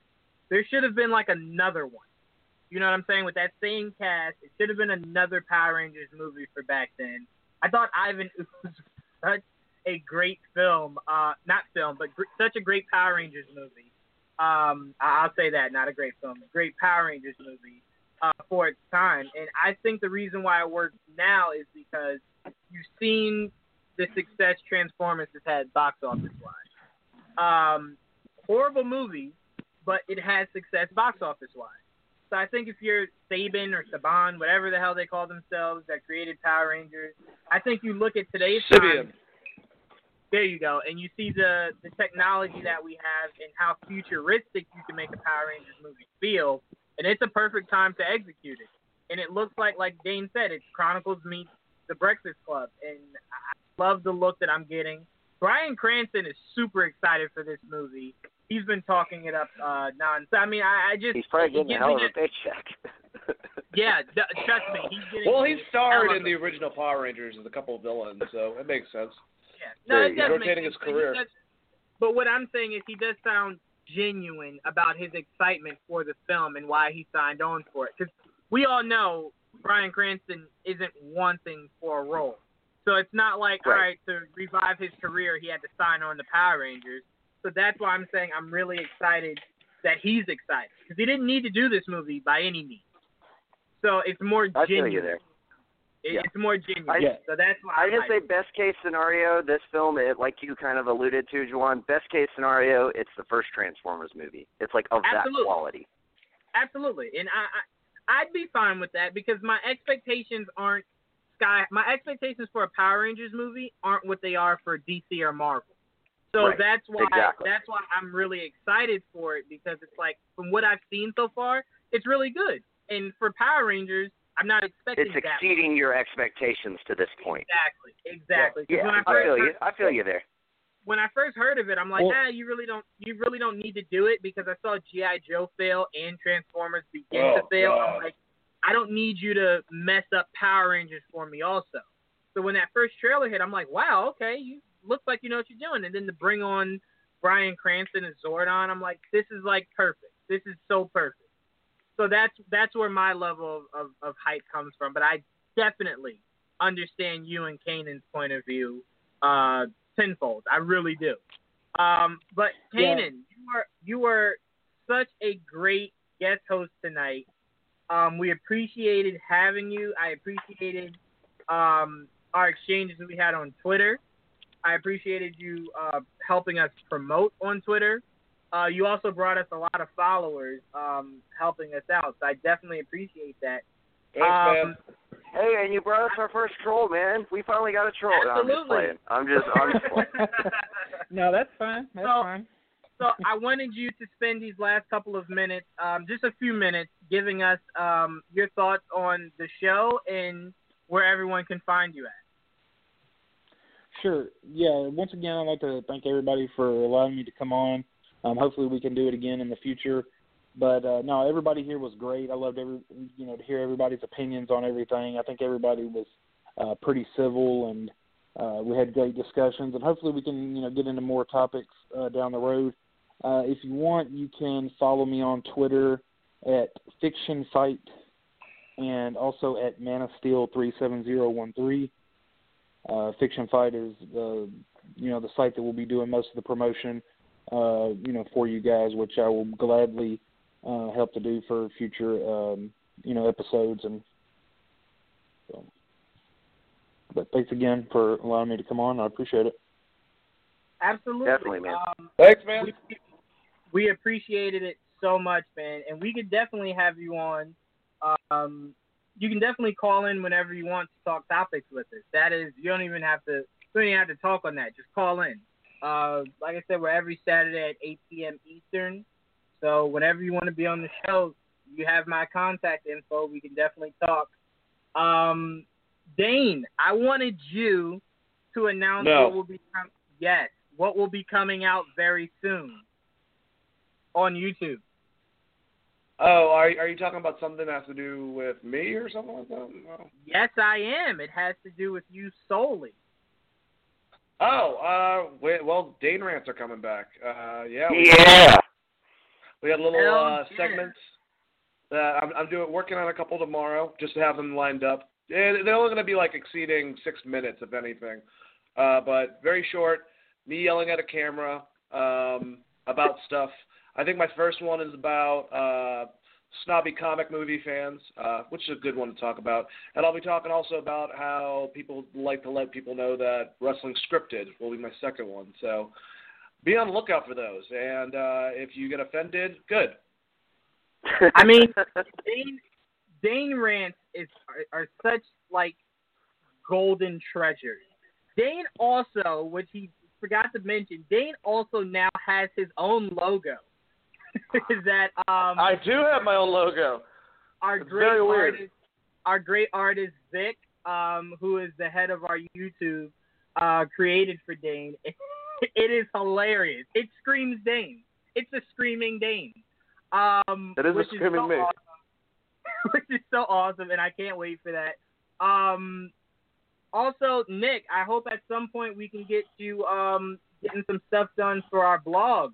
there should have been like another one. You know what I'm saying? With that same cast, it should have been another Power Rangers movie for back then. I thought Ivan Ooze was such a great film, uh, not film, but gr- such a great Power Rangers movie. Um, I- I'll say that, not a great film, a great Power Rangers movie uh, for its time. And I think the reason why it works now is because you've seen the success Transformers has had box office wise. Um, horrible movie, but it has success box office wise. So I think if you're Saban or Saban, whatever the hell they call themselves, that created Power Rangers, I think you look at today's Sibian. time. There you go. And you see the the technology that we have and how futuristic you can make a Power Rangers movie feel, and it's a perfect time to execute it. And it looks like, like Dane said, it's Chronicles meets The Breakfast Club, and I love the look that I'm getting. Bryan Cranston is super excited for this movie. He's been talking it up uh, nonstop. I mean, I, I just He's probably it getting a hell of a paycheck. Yeah, d- trust me, he's getting. Well, he starred in the original Power Rangers as a couple of villains, so it makes sense. Yeah. No, it He's does make rotating sense, his but career. does- But what I'm saying is he does sound genuine about his excitement for the film and why he signed on for it. Because we all know Bryan Cranston isn't wanting for a role. So it's not like, all right, to revive his career, he had to sign on to Power Rangers. So that's why I'm saying I'm really excited that he's excited. Because he didn't need to do this movie by any means. So it's more I genuine. You there. It- Yeah. It's more genuine. I- So that's why I I'm just say best case scenario, this film, it, like you kind of alluded to, Juwan. Best case scenario, it's the first Transformers movie. It's like of Absolutely. that quality. Absolutely, and I, I I'd be fine with that because my expectations aren't sky. My expectations for a Power Rangers movie aren't what they are for DC or Marvel. So Right. that's why Exactly. that's why I'm really excited for it because it's like from what I've seen so far, it's really good. And for Power Rangers, I'm not expecting It's that. exceeding your expectations to this point. Exactly, Exactly. Yeah, when I, I first feel you. heard- I feel you there. when I first heard of it, I'm like, Well- ah, you really don't, you really don't need to do it because I saw GI Joe fail and Transformers begin Oh, to fail. I'm like, I don't need you to mess up Power Rangers for me also. So when that first trailer hit, I'm like, wow, okay, you look like you know what you're doing. And then to bring on Bryan Cranston and Zordon, I'm like, this is like perfect. This is so perfect. So that's that's where my level of, of, of hype comes from. But I definitely understand you and Kanan's point of view uh, tenfold. I really do. Um, but Yeah. Kanan, you are you were such a great guest host tonight. Um, we appreciated having you. I appreciated um, our exchanges we had on Twitter. I appreciated you uh, helping us promote on Twitter. Uh, you also brought us a lot of followers, um, helping us out. So I definitely appreciate that. Thanks, Um, man. Hey, and you brought us our first troll, man. We finally got a troll. No, I'm just Absolutely. playing. I'm just, I'm just playing. no, that's fine. That's So- fine. so I wanted you to spend these last couple of minutes, um, just a few minutes, giving us um, your thoughts on the show and where everyone can find you at. Sure. Yeah. Once again, I'd like to thank everybody for allowing me to come on. Um, hopefully, we can do it again in the future. But uh, no, everybody here was great. I loved every, you know, to hear everybody's opinions on everything. I think everybody was uh, pretty civil, and uh, we had great discussions. And hopefully, we can, you know, get into more topics uh, down the road. Uh, if you want, you can follow me on Twitter at Fiction Fight and also at Man of Steel three seven zero one three. Uh, Fiction Fight is the you know the site that will be doing most of the promotion uh, you know for you guys, which I will gladly uh, help to do for future um, you know episodes and. So. But thanks again for allowing me to come on. I appreciate it. Absolutely. Definitely, man. Um, Thanks, man. we, we appreciated it so much, man, and we could definitely have you on. Um, you can definitely call in whenever you want to talk topics with us. That is, you don't even have to. You don't even have to talk on that. Just call in. Uh, like I said, we're every Saturday at 8 p.m. Eastern. So whenever you want to be on the show, you have my contact info. We can definitely talk. Um, Dane, I wanted you to announce No. what will be com- yes, what will be coming out very soon on YouTube. Oh, are are you talking about something that has to do with me or something like that? No. Yes, I am. It has to do with you solely. Oh, uh, wait, well, Dane rants are coming back. Uh, yeah. we- Yeah. We had little uh, segments that I'm, I'm doing, working on a couple tomorrow, just to have them lined up. And they're only going to be like exceeding six minutes, if anything. Uh, but very short. Me yelling at a camera um, about stuff. I think my first one is about uh, snobby comic movie fans, uh, which is a good one to talk about. And I'll be talking also about how people like to let people know that wrestling scripted will be my second one. So be on the lookout for those. And uh, if you get offended, good. I mean, Dane, Dane rants is are, are such like golden treasures. Dane also, which he forgot to mention, Dane also now has his own logo. Is that um I do have my own logo. our It's great very weird. artist, our great artist Vic, um, who is the head of our YouTube, uh, created for Dane. it is hilarious. It screams Dane. It's a screaming Dane. Um, It is a screaming so me. Awesome. which is so awesome, and I can't wait for that. Um, also, Nick, I hope at some point we can get you um, getting some stuff done for our blog.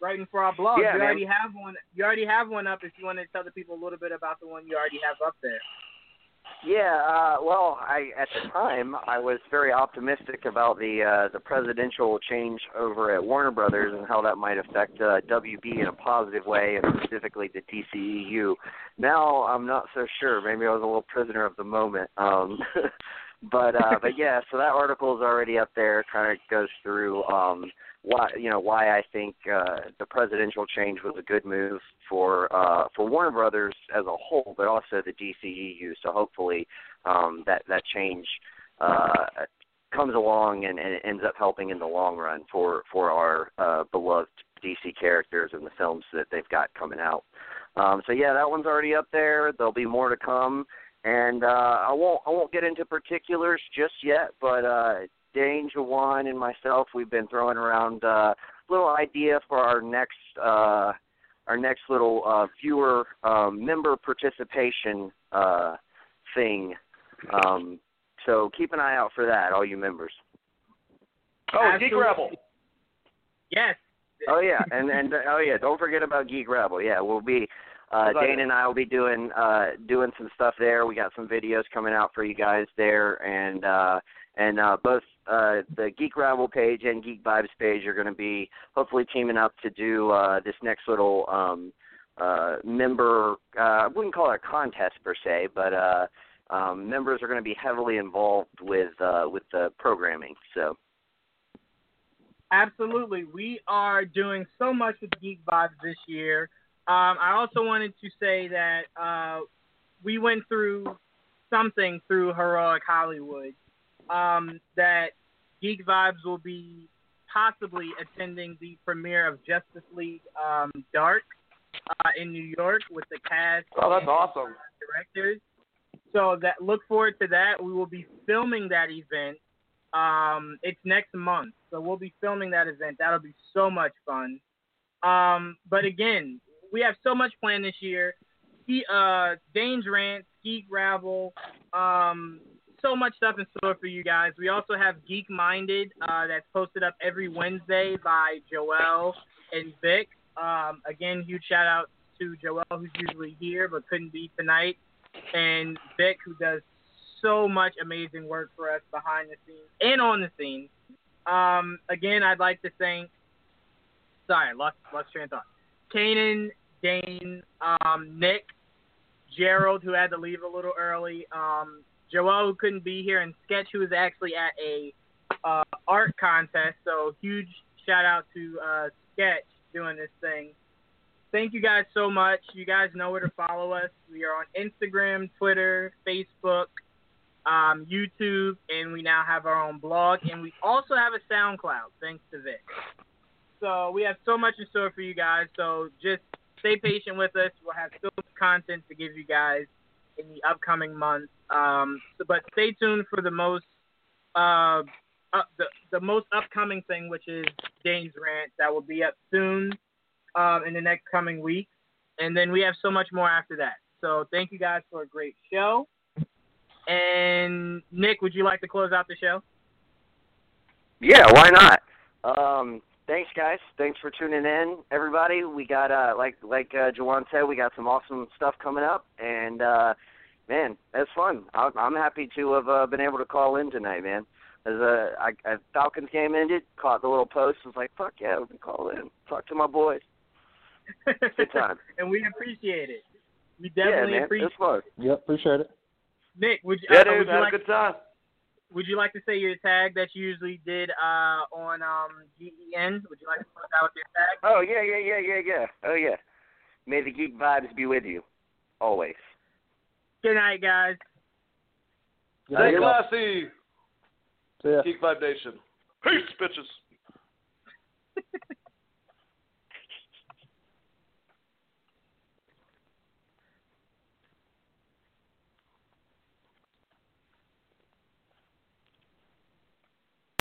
Writing for our blog. Yeah, you man. already have one. You already have one up. If you want to tell the people a little bit about the one you already have up there. Yeah, uh, well, I at the time I was very optimistic about the uh, the presidential change over at Warner Brothers and how that might affect uh, WB in a positive way, and specifically the DCEU. Now I'm not so sure. Maybe I was a little prisoner of the moment. Um, but uh, but yeah, so that article is already up there. Kind of goes through um, why you know why I think uh, the presidential change was a good move for uh, for Warner Brothers as a whole, but also the DCEU. So hopefully um, that that change uh, comes along and, and ends up helping in the long run for for our uh, beloved DC characters and the films that they've got coming out. Um, so yeah, that one's already up there. There'll be more to come, and uh, I won't I won't get into particulars just yet, but uh, Dane, Jawan, and myself, we've been throwing around uh, a little idea for our next uh, our next little uh, viewer um, member participation uh, thing. Um, so keep an eye out for that, all you members. Oh, Geek Rebel. Yes. Oh yeah, and and oh yeah, don't forget about Geek Rebel. Yeah, we'll be uh Dane and I will be doing uh doing some stuff there. We got some videos coming out for you guys there and uh and uh both uh the Geek Rebel page and Geek Vibes page are going to be hopefully teaming up to do uh this next little um uh member uh I wouldn't call it a contest per se, but uh um members are going to be heavily involved with uh with the programming. So Absolutely. We are doing so much with Geek Vibes this year. Um, I also wanted to say that uh, we went through something through Heroic Hollywood um, that Geek Vibes will be possibly attending the premiere of Justice League um, Dark uh, in New York with the cast Oh, that's and awesome. directors. So that look forward to that. We will be filming that event. Um, it's next month, so we'll be filming that event. That'll be so much fun. Um, but again, we have so much planned this year. He, uh, Dane's Rant, Geek Rebel, um, so much stuff in store for you guys. We also have Geek Minded uh, that's posted up every Wednesday by Joel and Vic. Um, again, huge shout out to Joel, who's usually here but couldn't be tonight, and Vic, who does so much amazing work for us behind the scenes and on the scenes. Um, again, I'd like to thank. Sorry, lost lost train of thought. Kanan, Dane, um, Nick, Gerald, who had to leave a little early, um, Joel, who couldn't be here, and Sketch, who was actually at a uh, art contest. So huge shout out to uh, Sketch doing this thing. Thank you guys so much. You guys know where to follow us. We are on Instagram, Twitter, Facebook, um, YouTube, and we now have our own blog, and we also have a SoundCloud, thanks to Vic. So we have so much in store for you guys. So just stay patient with us. We'll have so much content to give you guys in the upcoming months. Um, so, but stay tuned for the most uh, up, the the most upcoming thing, which is Dane's rant, that will be up soon um, in the next coming weeks, and then we have so much more after that. So thank you guys for a great show. And Nick, would you like to close out the show? Yeah, why not? Um, thanks, guys. Thanks for tuning in, everybody. We got uh, like like uh, Jawan said, we got some awesome stuff coming up, and uh, man, that's fun. I, I'm happy to have uh, been able to call in tonight, man. As uh, I, as Falcons game ended, caught the little post, was like, "Fuck yeah, we can call in, talk to my boys." Good time. and we appreciate it. We definitely yeah, definitely man, appreciate it's fun. Yep, appreciate it. Nick, would you, Yeah, uh, dude, would you had like a good time. Would you like to say your tag that you usually did uh, on um, GEN? Would you like to close out with your tag? Oh yeah, yeah, yeah, yeah, yeah. Oh yeah. May the geek vibes be with you, always. Good night, guys. Good Stay night, y'all. classy, See. Geek Vibe Nation. Peace, bitches.